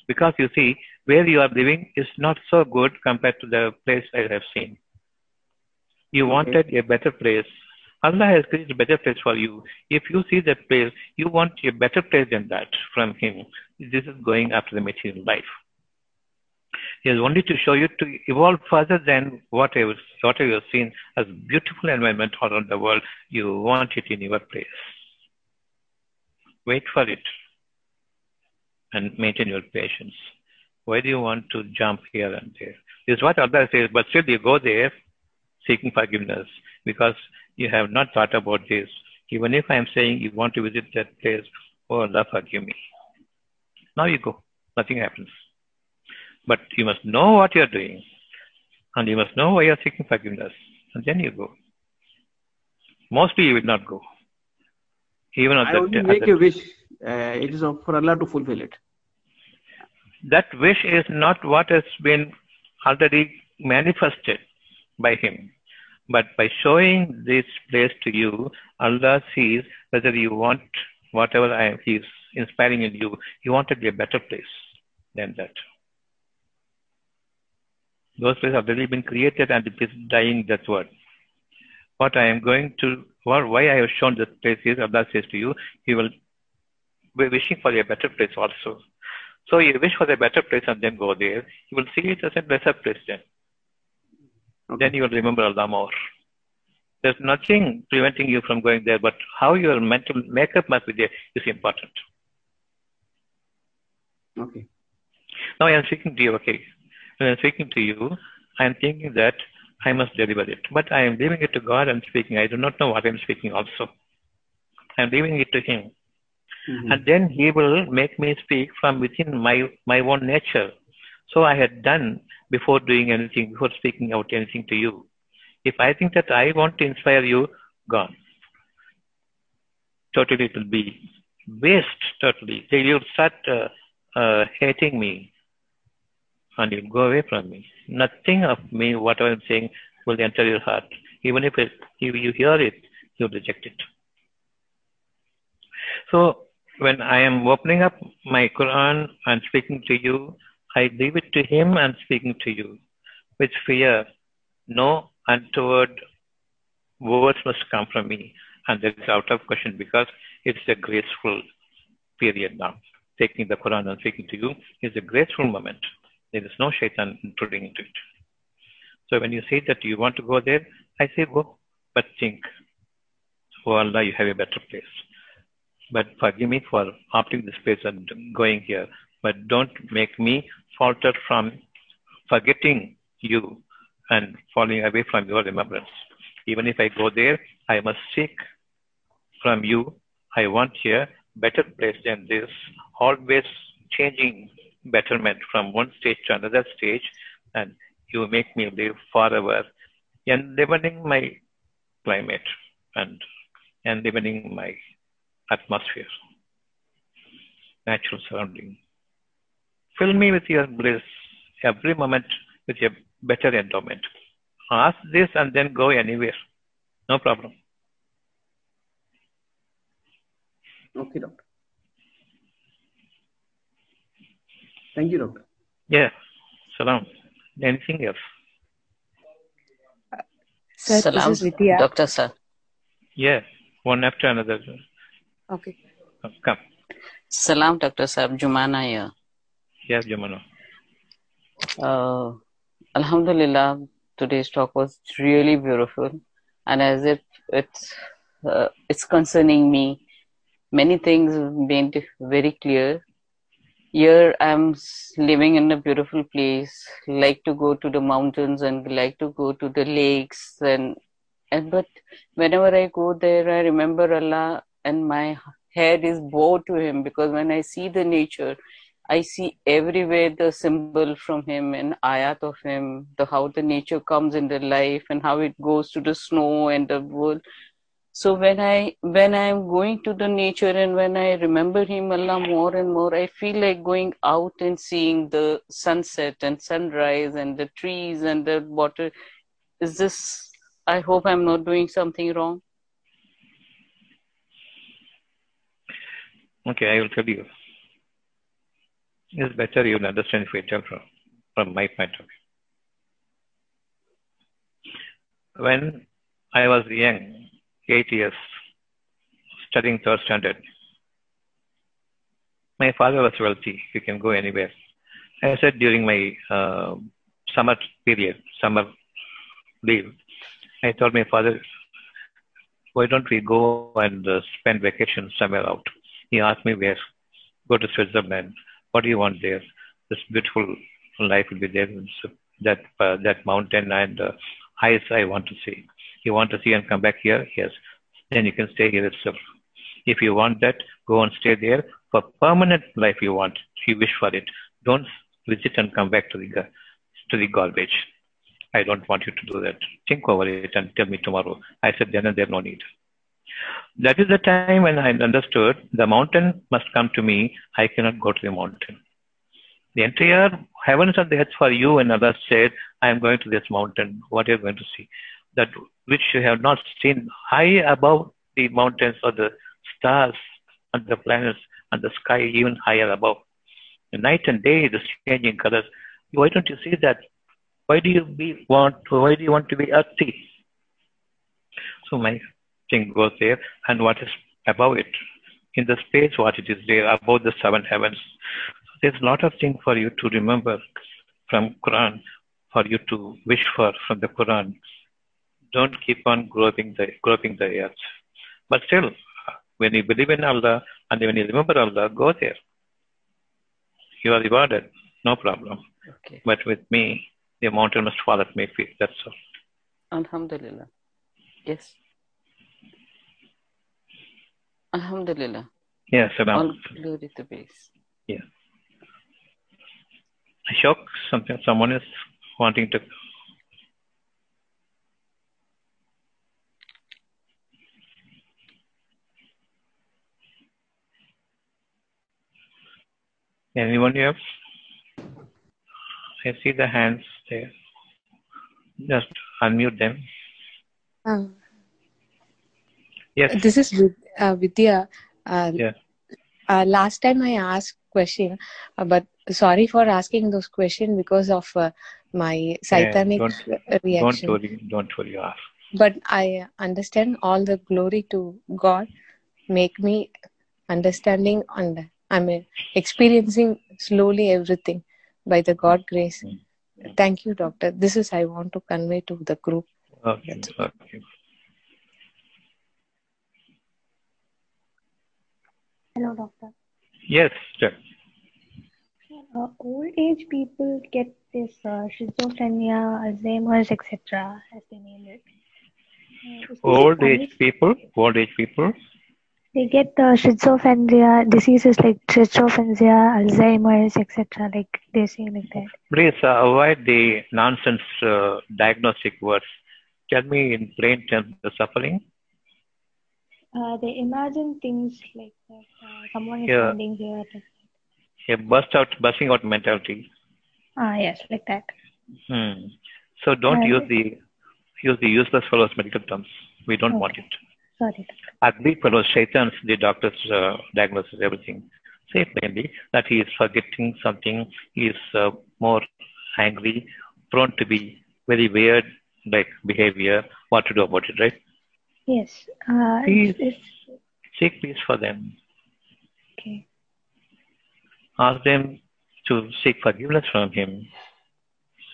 Because you see, where you are living is not so good compared to the place I have seen. You wanted a better place. Allah has created a better place for you. If you see that place, you want a better place than that from Him. This is going after the material life. He is only to show you to evolve further than whatever, whatever you have seen as beautiful environment all around the world. You want it in your place. Wait for it and maintain your patience. Why do you want to jump here and there? This is what Allah says, but still you go there seeking forgiveness because you have not thought about this. Even if I am saying you want to visit that place, oh Allah forgive me. Now you go. Nothing happens. But you must know what you are doing. And you must know why you are seeking forgiveness. And then you go. Mostly you will not go. Even on I that, only at make that- a wish. Uh, it is for Allah to fulfill it. that wish is not what has been already manifested by him. But by showing this place to you, Allah sees whether you want whatever I, He is inspiring in you, you want to be a better place than that. Those places have already been created and it is dying, that's what. What I am going to, or why I have shown this place is, Allah says to you, He will wishing for a better place also. So you wish for a better place and then go there. You will see it as a better place then. Okay. Then you will remember Allah more. There's nothing preventing you from going there, but how your mental makeup must be there is important. Okay. Now I am speaking to you, okay. When I'm speaking to you, I am thinking that I must deliver it. But I am leaving it to God and speaking. I do not know what I am speaking also. I am leaving it to Him. Mm-hmm. And then He will make me speak from within my, my own nature. So I had done before doing anything, before speaking out anything to you. If I think that I want to inspire you, gone. Totally it will be waste, totally. You'll start uh, uh, hating me and you'll go away from me. Nothing of me, what I'm saying, will enter your heart. Even if, it, if you hear it, you'll reject it. So, when I am opening up my Quran and speaking to you, I leave it to Him and speaking to you with fear. No untoward words must come from me. And that is out of question because it's a graceful period now. Taking the Quran and speaking to you is a graceful moment. There is no shaitan intruding into it. So when you say that you want to go there, I say go, but think, oh Allah, you have a better place. But forgive me for opting this place and going here. But don't make me falter from forgetting you and falling away from your remembrance. Even if I go there, I must seek from you. I want here better place than this, always changing betterment from one stage to another stage, and you make me live forever, enlivening my climate and enlivening my atmosphere, natural surrounding. Fill me with your bliss every moment with a better endowment. Ask this and then go anywhere. No problem. Okay, doctor. Thank you, doctor. Yeah. Salam. Anything else? Sir, Salam, this. Doctor, sir. Yeah, one after another. Okay. Come. Salam, Dr. Sahab. Jumana here. Yes, Jumana. Uh, Alhamdulillah, today's talk was really beautiful. And as if it's, uh, it's concerning me, many things made very clear here i'm living in a beautiful place like to go to the mountains and like to go to the lakes and and but whenever i go there i remember allah and my head is bowed to him because when i see the nature i see everywhere the symbol from him and ayat of him the how the nature comes in the life and how it goes to the snow and the world. So when i when i'm going to the nature and when i remember him allah more and more i feel like going out and seeing the sunset and sunrise and the trees and the water. Is this i hope i'm not doing something wrong okay i will tell you it's better you'll understand if I tell from, from my point of view when i was young eight years studying third standard. My father was wealthy. He can go anywhere. I said during my uh, summer period, summer leave, I told my father, why don't we go and uh, spend vacation somewhere out? He asked me where. Go to Switzerland. What do you want there? This beautiful life will be there. That uh, that mountain and uh, ice I want to see you want to see and come back here, yes, then you can stay here itself. If you want that, go and stay there for permanent life you want. If you wish for it. Don't visit and come back to the to the garbage. I don't want you to do that. Think over it and tell me tomorrow. I said then and there no need. That is the time when I understood the mountain must come to me. I cannot go to the mountain. The entire heavens and the earth for you and others said, I am going to this mountain. What are you going to see? that which you have not seen high above the mountains or the stars and the planets and the sky even higher above. The night and day, the changing colors. Why don't you see that? Why do you be want? Why do you want to be earthy? So my thing goes there, and what is above it in the space what it is there above the seven heavens. There's a lot of things for you to remember from Quran, for you to wish for from the Quran. Don't keep on groping the groping the earth. But still, when you believe in Allah and when you remember Allah, go there. You are rewarded, no problem. Okay. But with me, the mountain must fall at my feet. That's all. Alhamdulillah. Yes. Alhamdulillah. Yes, Salam. All glory to base. Yeah. Ashok, something, someone is wanting to. Anyone else? I see the hands there. Just unmute them. Uh, Yes. this is Vid- uh, Vidya. Uh, Yeah. uh, last time I asked question, uh, but sorry for asking those questions because of uh, my satanic don't- uh, Don't worry. Don't worry. Ask. But I understand all the glory to God. Make me understanding and I'm experiencing slowly everything by the God grace. Thank you, doctor. This is I want to convey to the group. Okay. Okay. Hello, doctor. Yes. sir. Uh, old age people get this uh, schizophrenia, Alzheimer's, etc., as they name it. Uh, Old age people. Old age people. They get the schizophrenia diseases like schizophrenia, Alzheimer's, etc. Like they say like that. Please uh, avoid the nonsense uh, diagnostic words. Tell me in plain terms the suffering. Uh, they imagine things like that. Uh, someone is Yeah. standing here. A burst out, bursting out mentality. Ah, yes, like that. Hmm. So don't Uh, use the use the useless fellows medical terms. We don't want it. Sorry. doctor. Ugly fellows, shaitans, the doctors uh, diagnosis everything. Say plainly that he is forgetting something. He is uh, more angry, prone to be very weird like behavior. What to do about it, right? Yes. Uh, Peace. it's, it's Seek peace for them. okay. Ask them to seek forgiveness from him.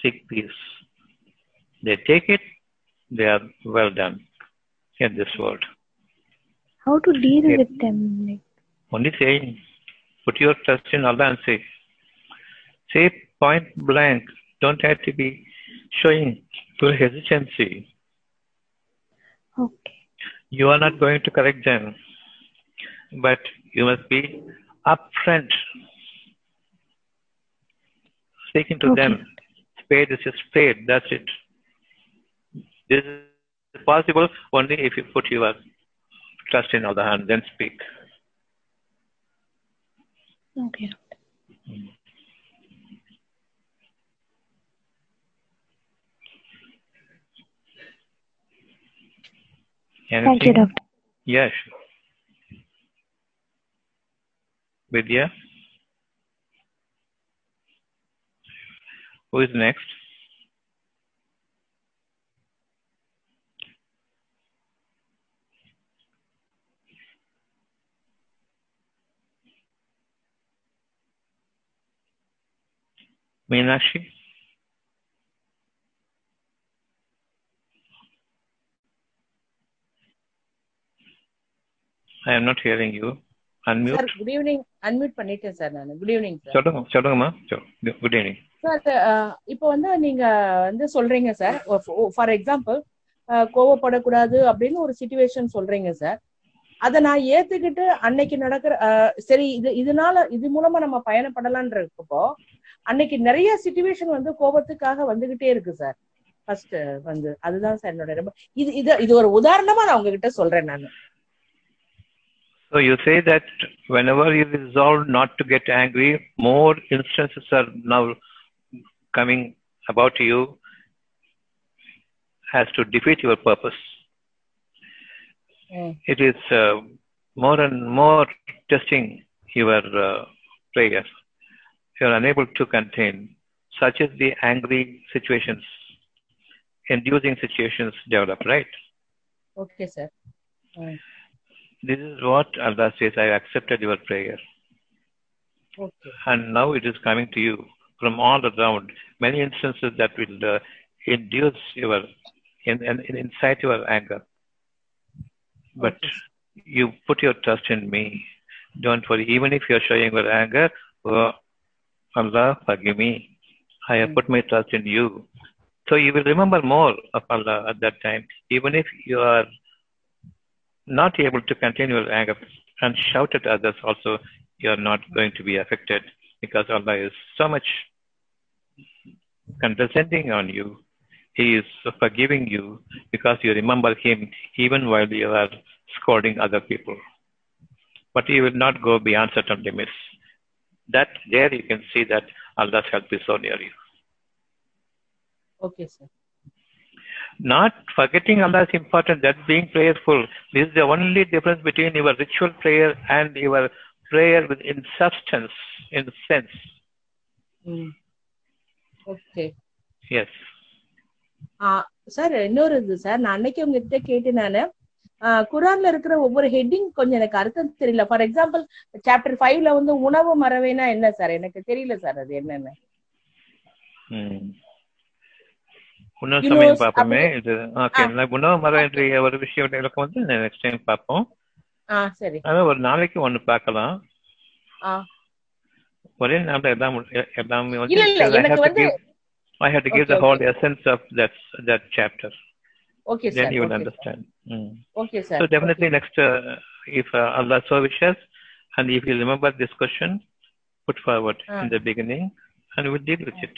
Seek peace. They take it, they are well done in this world. How to deal Yeah. with them? Like, Only saying, put your trust in Allah and say, say point blank. Don't have to be showing full hesitancy. okay. You are not going to correct them, but you must be upfront. Speaking to Okay. them, spade is a spade. That's it. This is possible only if you put your trust in Allah and then speak. Okay. Hmm. Anything? Thank you, doctor. Sure. Vidya? Who is next? Meenakshi? I am not hearing you. Unmute. Sir good evening unmute பண்ணிட்டேன் sir நான். Good evening சொல்லுங்க சொல்லுங்கம்மா good evening sir இப்போ வந்து நீங்க வந்து சொல்றீங்க sir for example கோவப்படக்கூடாது அப்படின்னு ஒரு சுச்சுவேஷன் சொல்றீங்க சார் அதை நான் ஏத்துக்கிட்டு அன்னைக்கு நடக்கிற சரி இது இதனால இது மூலமா நம்ம பயணப்படலான்ற இருக்கப்போ அன்னைக்கு நிறைய சுச்சுவேஷன் வந்து கோபத்துக்காக வந்துகிட்டே இருக்கு சார் ஃபர்ஸ்ட் வந்து அதுதான் சார் என்னோட ரொம்ப இது இது இது ஒரு உதாரணமா நான் உங்ககிட்ட சொல்றேன் நான். So you say that whenever you resolve not to get angry, more instances are now coming about you as to defeat your purpose. Mm. It is uh, more and more testing your uh, prayer. You are unable to contain. Such as the angry situations, inducing situations develop, right? Okay, sir. This is what Allah says, I accepted your prayer. Okay. And now it is coming to you from all around. Many instances that will uh, induce your, in, in, incite your anger. But you put your trust in me. Don't worry. Even if you're showing your anger, oh, Allah, forgive me. I have put my trust in you. So you will remember more of Allah at that time, even if you are not able to continue your anger and shout at others also, you are not going to be affected because Allah is so much condescending on you. He is forgiving you because you remember Him even while you are scolding other people. But you will not go beyond certain limits. That there you can see that Allah's help is so near you. Okay, sir. Not forgetting Allah is important, that's being prayerful. This is the only difference between your ritual prayer and your prayer with in substance, in sense. Hmm okay Yes. Sir இன்னொரு இது sir நான் அன்னைக்கு உங்ககிட்ட கேட்டு நானு குரான்ல இருக்கிற ஒவ்வொரு ஹெட்டிங் கொஞ்சம் எனக்கு அர்த்தம் தெரியல ஃபார் எக்ஸாம்பிள் சாப்டர் ஃபைவ்ல வந்து உணவு மறவேனா என்ன சார் எனக்கு தெரியல சார் அது என்னன்னு. இன்னொரு You know, சமயம் பார்ப்போமே அப்படி- இது ஓகே ஆ. உணவு மரம் என்ற ஒரு விஷயம் விளக்கம் வந்து நெக்ஸ்ட் டைம் பார்ப்போம் ஆ சரி அதான் ஒரு நாளைக்கு ஒண்ணு பார்க்கலாம் ஆ ஒரே நாள்ல எல்லாம் எ- எல்லாமே வந்து இல்ல, இல்ல, because I எனக்கு have to வந்து- give I have to give Okay, the whole okay. essence of that that chapter. Okay Then sir you will understand. Mm. Okay sir So definitely next, uh, if uh, Allah so wishes, and if you remember this question, put forward Ah. in the beginning, and we'll deal with it.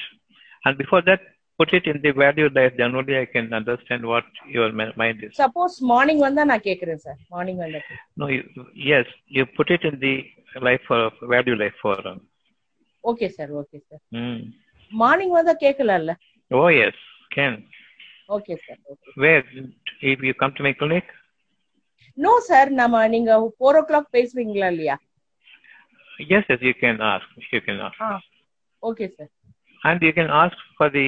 And before that, put it in the value life. Then only I can understand what your mi- mind is. Suppose morning வந்தா நான் கேக்குறேன் sir morning வந்தா No, you, yes, you put it in the life for value life forum. Okay sir okay sir Mm. Morning வந்தா கேட்கலாம்ல Oh yes, can. Okay sir okay Where if you come to my clinic? No sir நம்ம நீங்க four ஓ clock பேசுவீங்களா இல்லையா Yes, yes, you can ask. You can ask. Ah okay sir And you can ask for the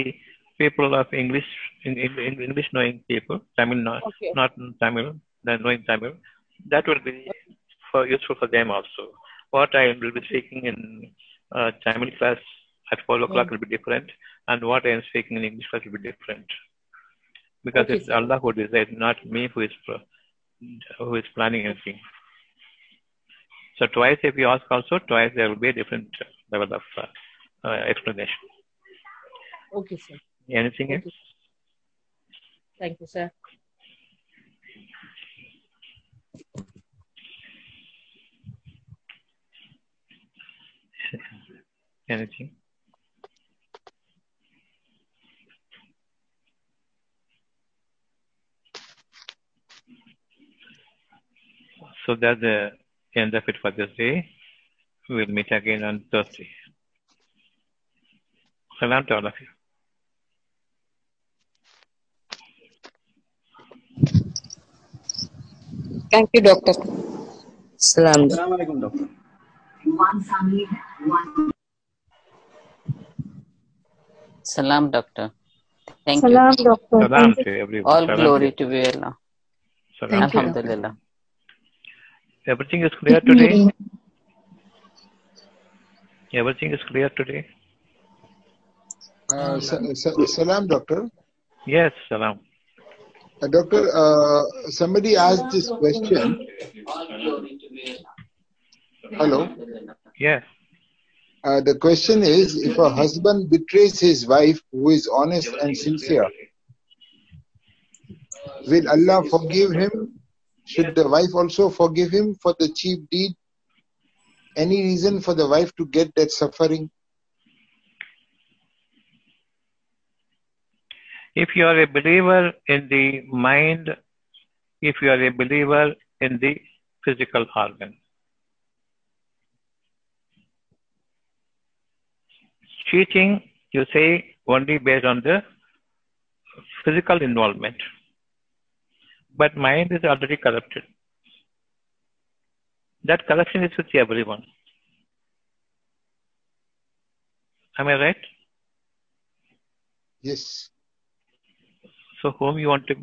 people of English, in, in, English knowing people, Tamil not, okay. not Tamil, then knowing Tamil, that will be for, useful for them also. What I will be speaking in uh, Tamil class at 4 o'clock mm. will be different, and what I am speaking in English class will be different. Because okay, it's. Allah who decides, not me who is who is planning anything. So twice if you ask also, twice there will be a different level of uh, explanation. Okay, sir. Anything else? Thank you, sir. [LAUGHS] Anything? So that's the end of it for this day. We'll meet again on Thursday. Salam to all of you. Thank you, doctor. Salam. Assalamu alaikum, doctor. One family, one. Salam, doctor. Thank you. Salam, doctor. Salam to everyone. All Salam. glory to be Allah. Salam. Thank you. Everything is clear today? Everything is clear today? Uh, sa- sa- salam, doctor. Yes, salam. Uh, doctor, uh, somebody asked this question. Hello. Yes. Uh, the question is if a husband betrays his wife who is honest and sincere, will Allah forgive him? Should the wife also forgive him for the cheap deed? Any reason for the wife to get that suffering? If you are a believer in the mind, if you are a believer in the physical organ, cheating, you say only based on the physical involvement. But mind is already corrupted. That corruption is with everyone. Am I right? Yes. So whom you want to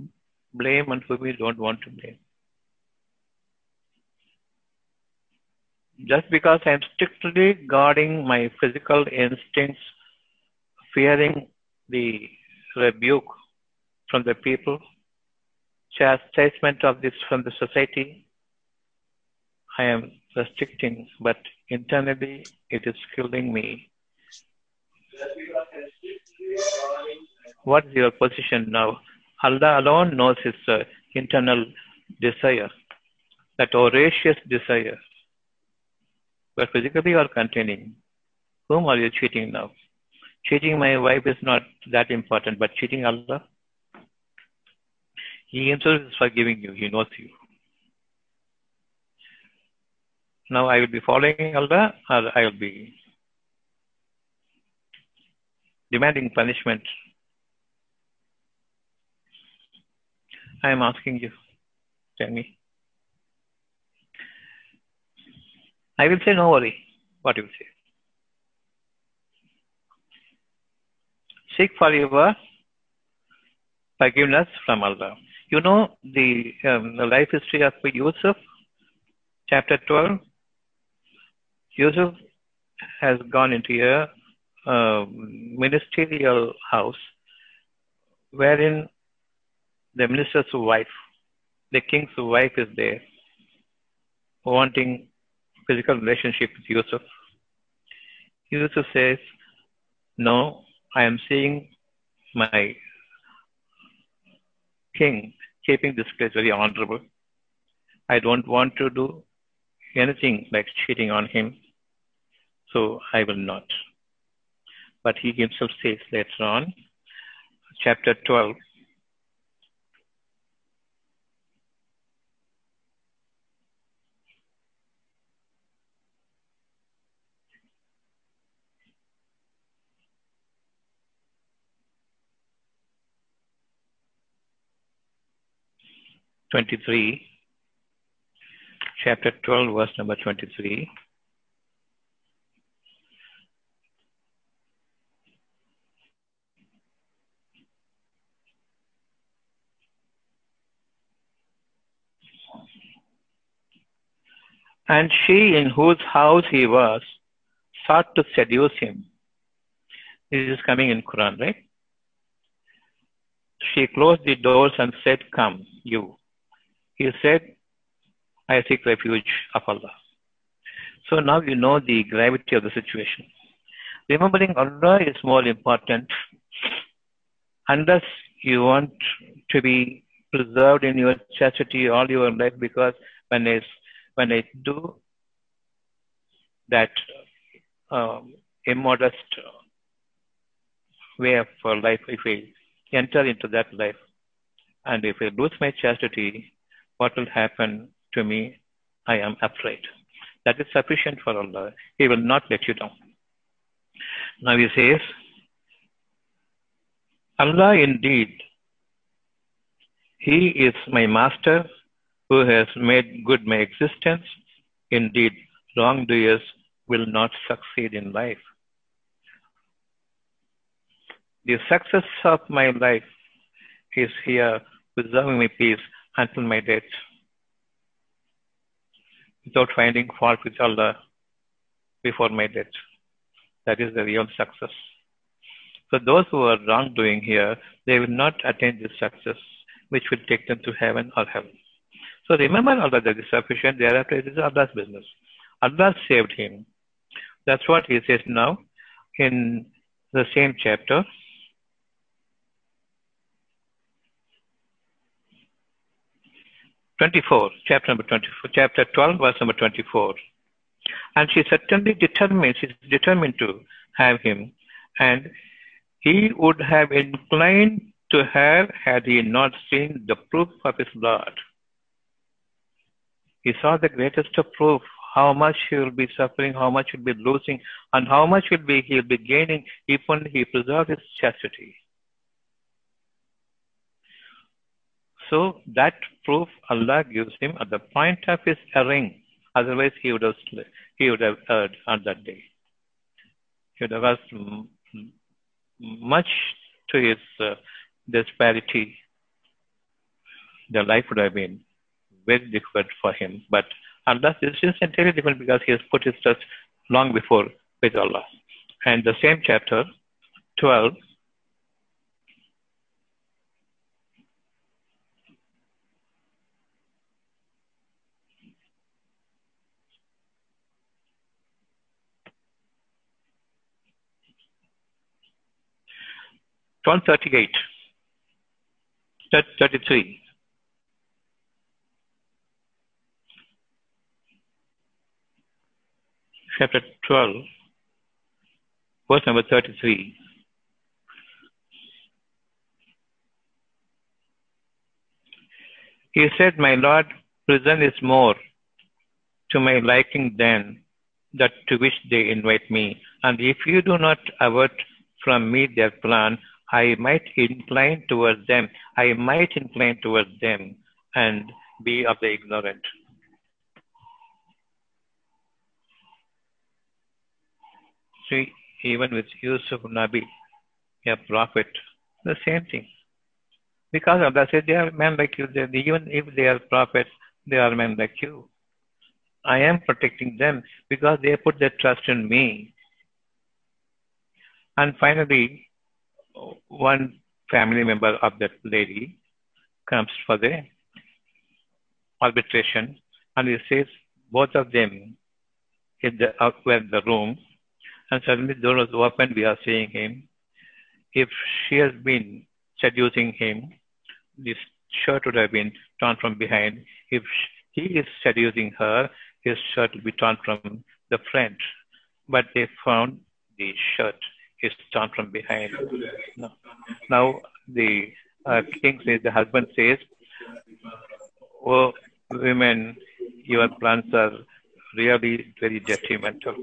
blame and whom you don't want to blame. just because I'm strictly guarding my physical instincts, fearing the rebuke from the people, chastisement of this from the society, I am restricting, but internally it is killing me. What is your position now? Allah alone knows his uh, internal desire, that voracious desire. But physically you are containing. Whom are you cheating now? Cheating my wife is not that important, but cheating Allah? He himself is forgiving you. He knows you. Now I will be following Allah or I will be demanding punishment. I am asking you. Tell me. I will say no worry. What you will say. Seek for your forgiveness from Allah. You know the, um, the life history of Yusuf, chapter 12. Yusuf has gone into a uh, ministerial house wherein the minister's wife, the king's wife is there, wanting physical relationship with Yusuf. Yusuf says, No, I am seeing my king keeping this place very honorable. I don't want to do anything like cheating on him, so I will not. But he himself says later on, chapter 12, twenty-three, chapter twelve, verse number twenty-three. And she in whose house he was sought to seduce him. This is coming in Quran, right? She closed the doors and said, Come, you. He said, I seek refuge of Allah. So now you know the gravity of the situation. Remembering Allah is more important unless you want to be preserved in your chastity all your life because when I, when do that um, immodest way of life, if I enter into that life and if I lose my chastity, what will happen to me? I am afraid. That is sufficient for Allah. He will not let you down. Now he says, Allah indeed, He is my master who has made good my existence. Indeed, wrongdoers will not succeed in life. The success of my life is here preserving my peace until my death without finding fault with Allah before my death. That is the real success. So those who are wrongdoing here, they will not attain this success, which will take them to heaven or hell. So remember Allah that is sufficient. Thereafter, it is Allah's business. Allah saved him. That's what he says now in the same chapter. 24, chapter number 24, chapter 12, verse number 24. And she certainly determined, she's determined to have him, and he would have inclined to her had he not seen the proof of his blood. He saw the greatest of proof, how much he will be suffering, how much he will be losing, and how much will be he will be gaining if only he preserved his chastity. So that proof Allah gives him at the point of his erring. Otherwise, he would have he would have erred on that day. He would have asked much to his uh, disparity. The life would have been very difficult for him. But Allah is entirely different because he has put his trust long before with Allah. And the same chapter, 12, Twelve thirty-eight, thirty-three. chapter 12, verse number 33. He said, My Lord, prison is more to my liking than that to which they invite me. And if you do not avert from me their plan, I might incline towards them. I might incline towards them and be of the ignorant. See, even with Yusuf Nabi, a prophet, the same thing. Because Allah said, they are men like you. They, even if they are prophets, they are men like you. I am protecting them because they put their trust in me. And finally, one family member of that lady comes for the arbitration and he says both of them in the, out the room and suddenly the door was opened, we are seeing him. If she has been seducing him, this shirt would have been torn from behind. If he is seducing her, his shirt will be torn from the front. But they found the shirt is torn from behind. No. Now the uh, king says, the husband says, "Oh, women, your plans are really very detrimental."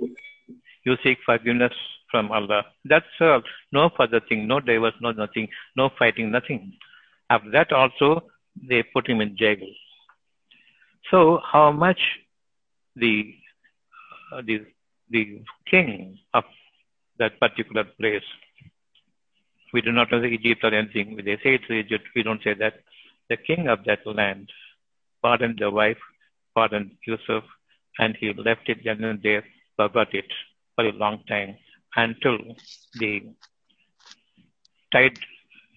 you seek forgiveness from Allah. That's all. No further thing, no divorce, no nothing, no fighting, nothing. After that also, they put him in jail. So how much the uh, the the king of that particular place, we do not know the Egypt or anything. They say it's Egypt, we don't say that. The king of that land pardoned the wife, pardoned Yusuf, and he left it and there, forgot it for a long time until the tide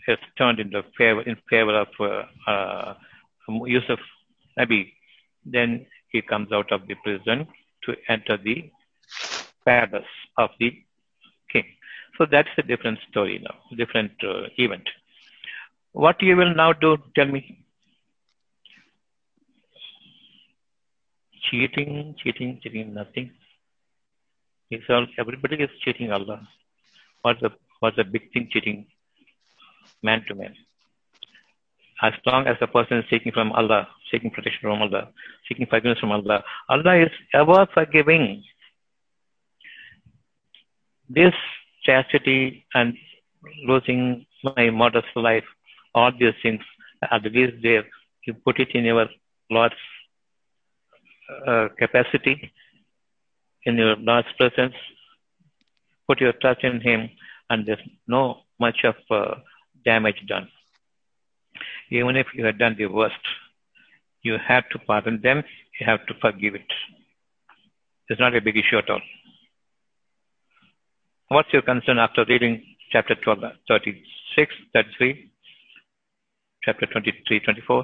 has turned in, favor, in favor of uh, uh, Yusuf Nabi. Then he comes out of the prison to enter the palace of the. So that's a different story now, different uh, event. What you will now do, tell me. Cheating, cheating, cheating, nothing. It's all, everybody is cheating Allah. What's the, what's the big thing cheating man to man? As long as the person is seeking from Allah, seeking protection from Allah, seeking forgiveness from Allah, Allah is ever forgiving. This chastity and losing my modest life, all these things the least there. You put it in your Lord's uh, capacity in your Lord's presence, put your trust in Him, and there's no much of uh, damage done. Even if you had done the worst, you have to pardon them, you have to forgive it. It's not a big issue at all. What's your concern after reading chapter 12, 36, 33, chapter 23, 24,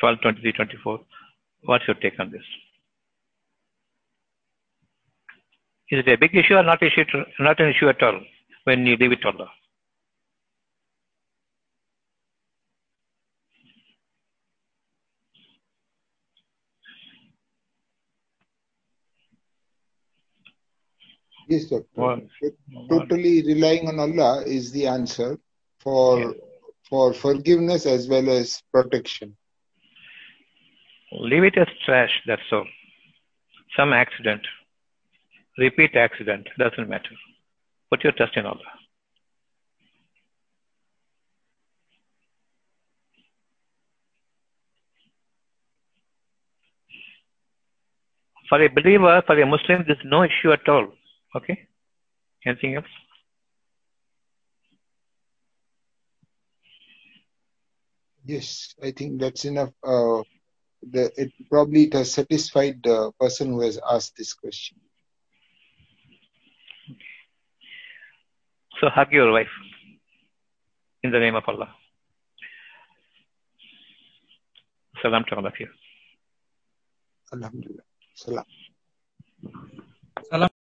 12, 23, 24? What's your take on this? Is it a big issue or not, issue not an issue at all when you leave it to Yes, doctor. Well, totally relying on Allah is the answer for yeah. for forgiveness as well as protection. Leave it as trash, that's all. Some accident repeat accident, doesn't matter. Put your trust in Allah. For a believer, for a Muslim, there's no issue at all. Okay? Anything else? Yes, I think that's enough. Uh, the, it probably it has satisfied the person who has asked this question. So hug your wife in the name of Allah. Salam to all of you. Alhamdulillah. Salam.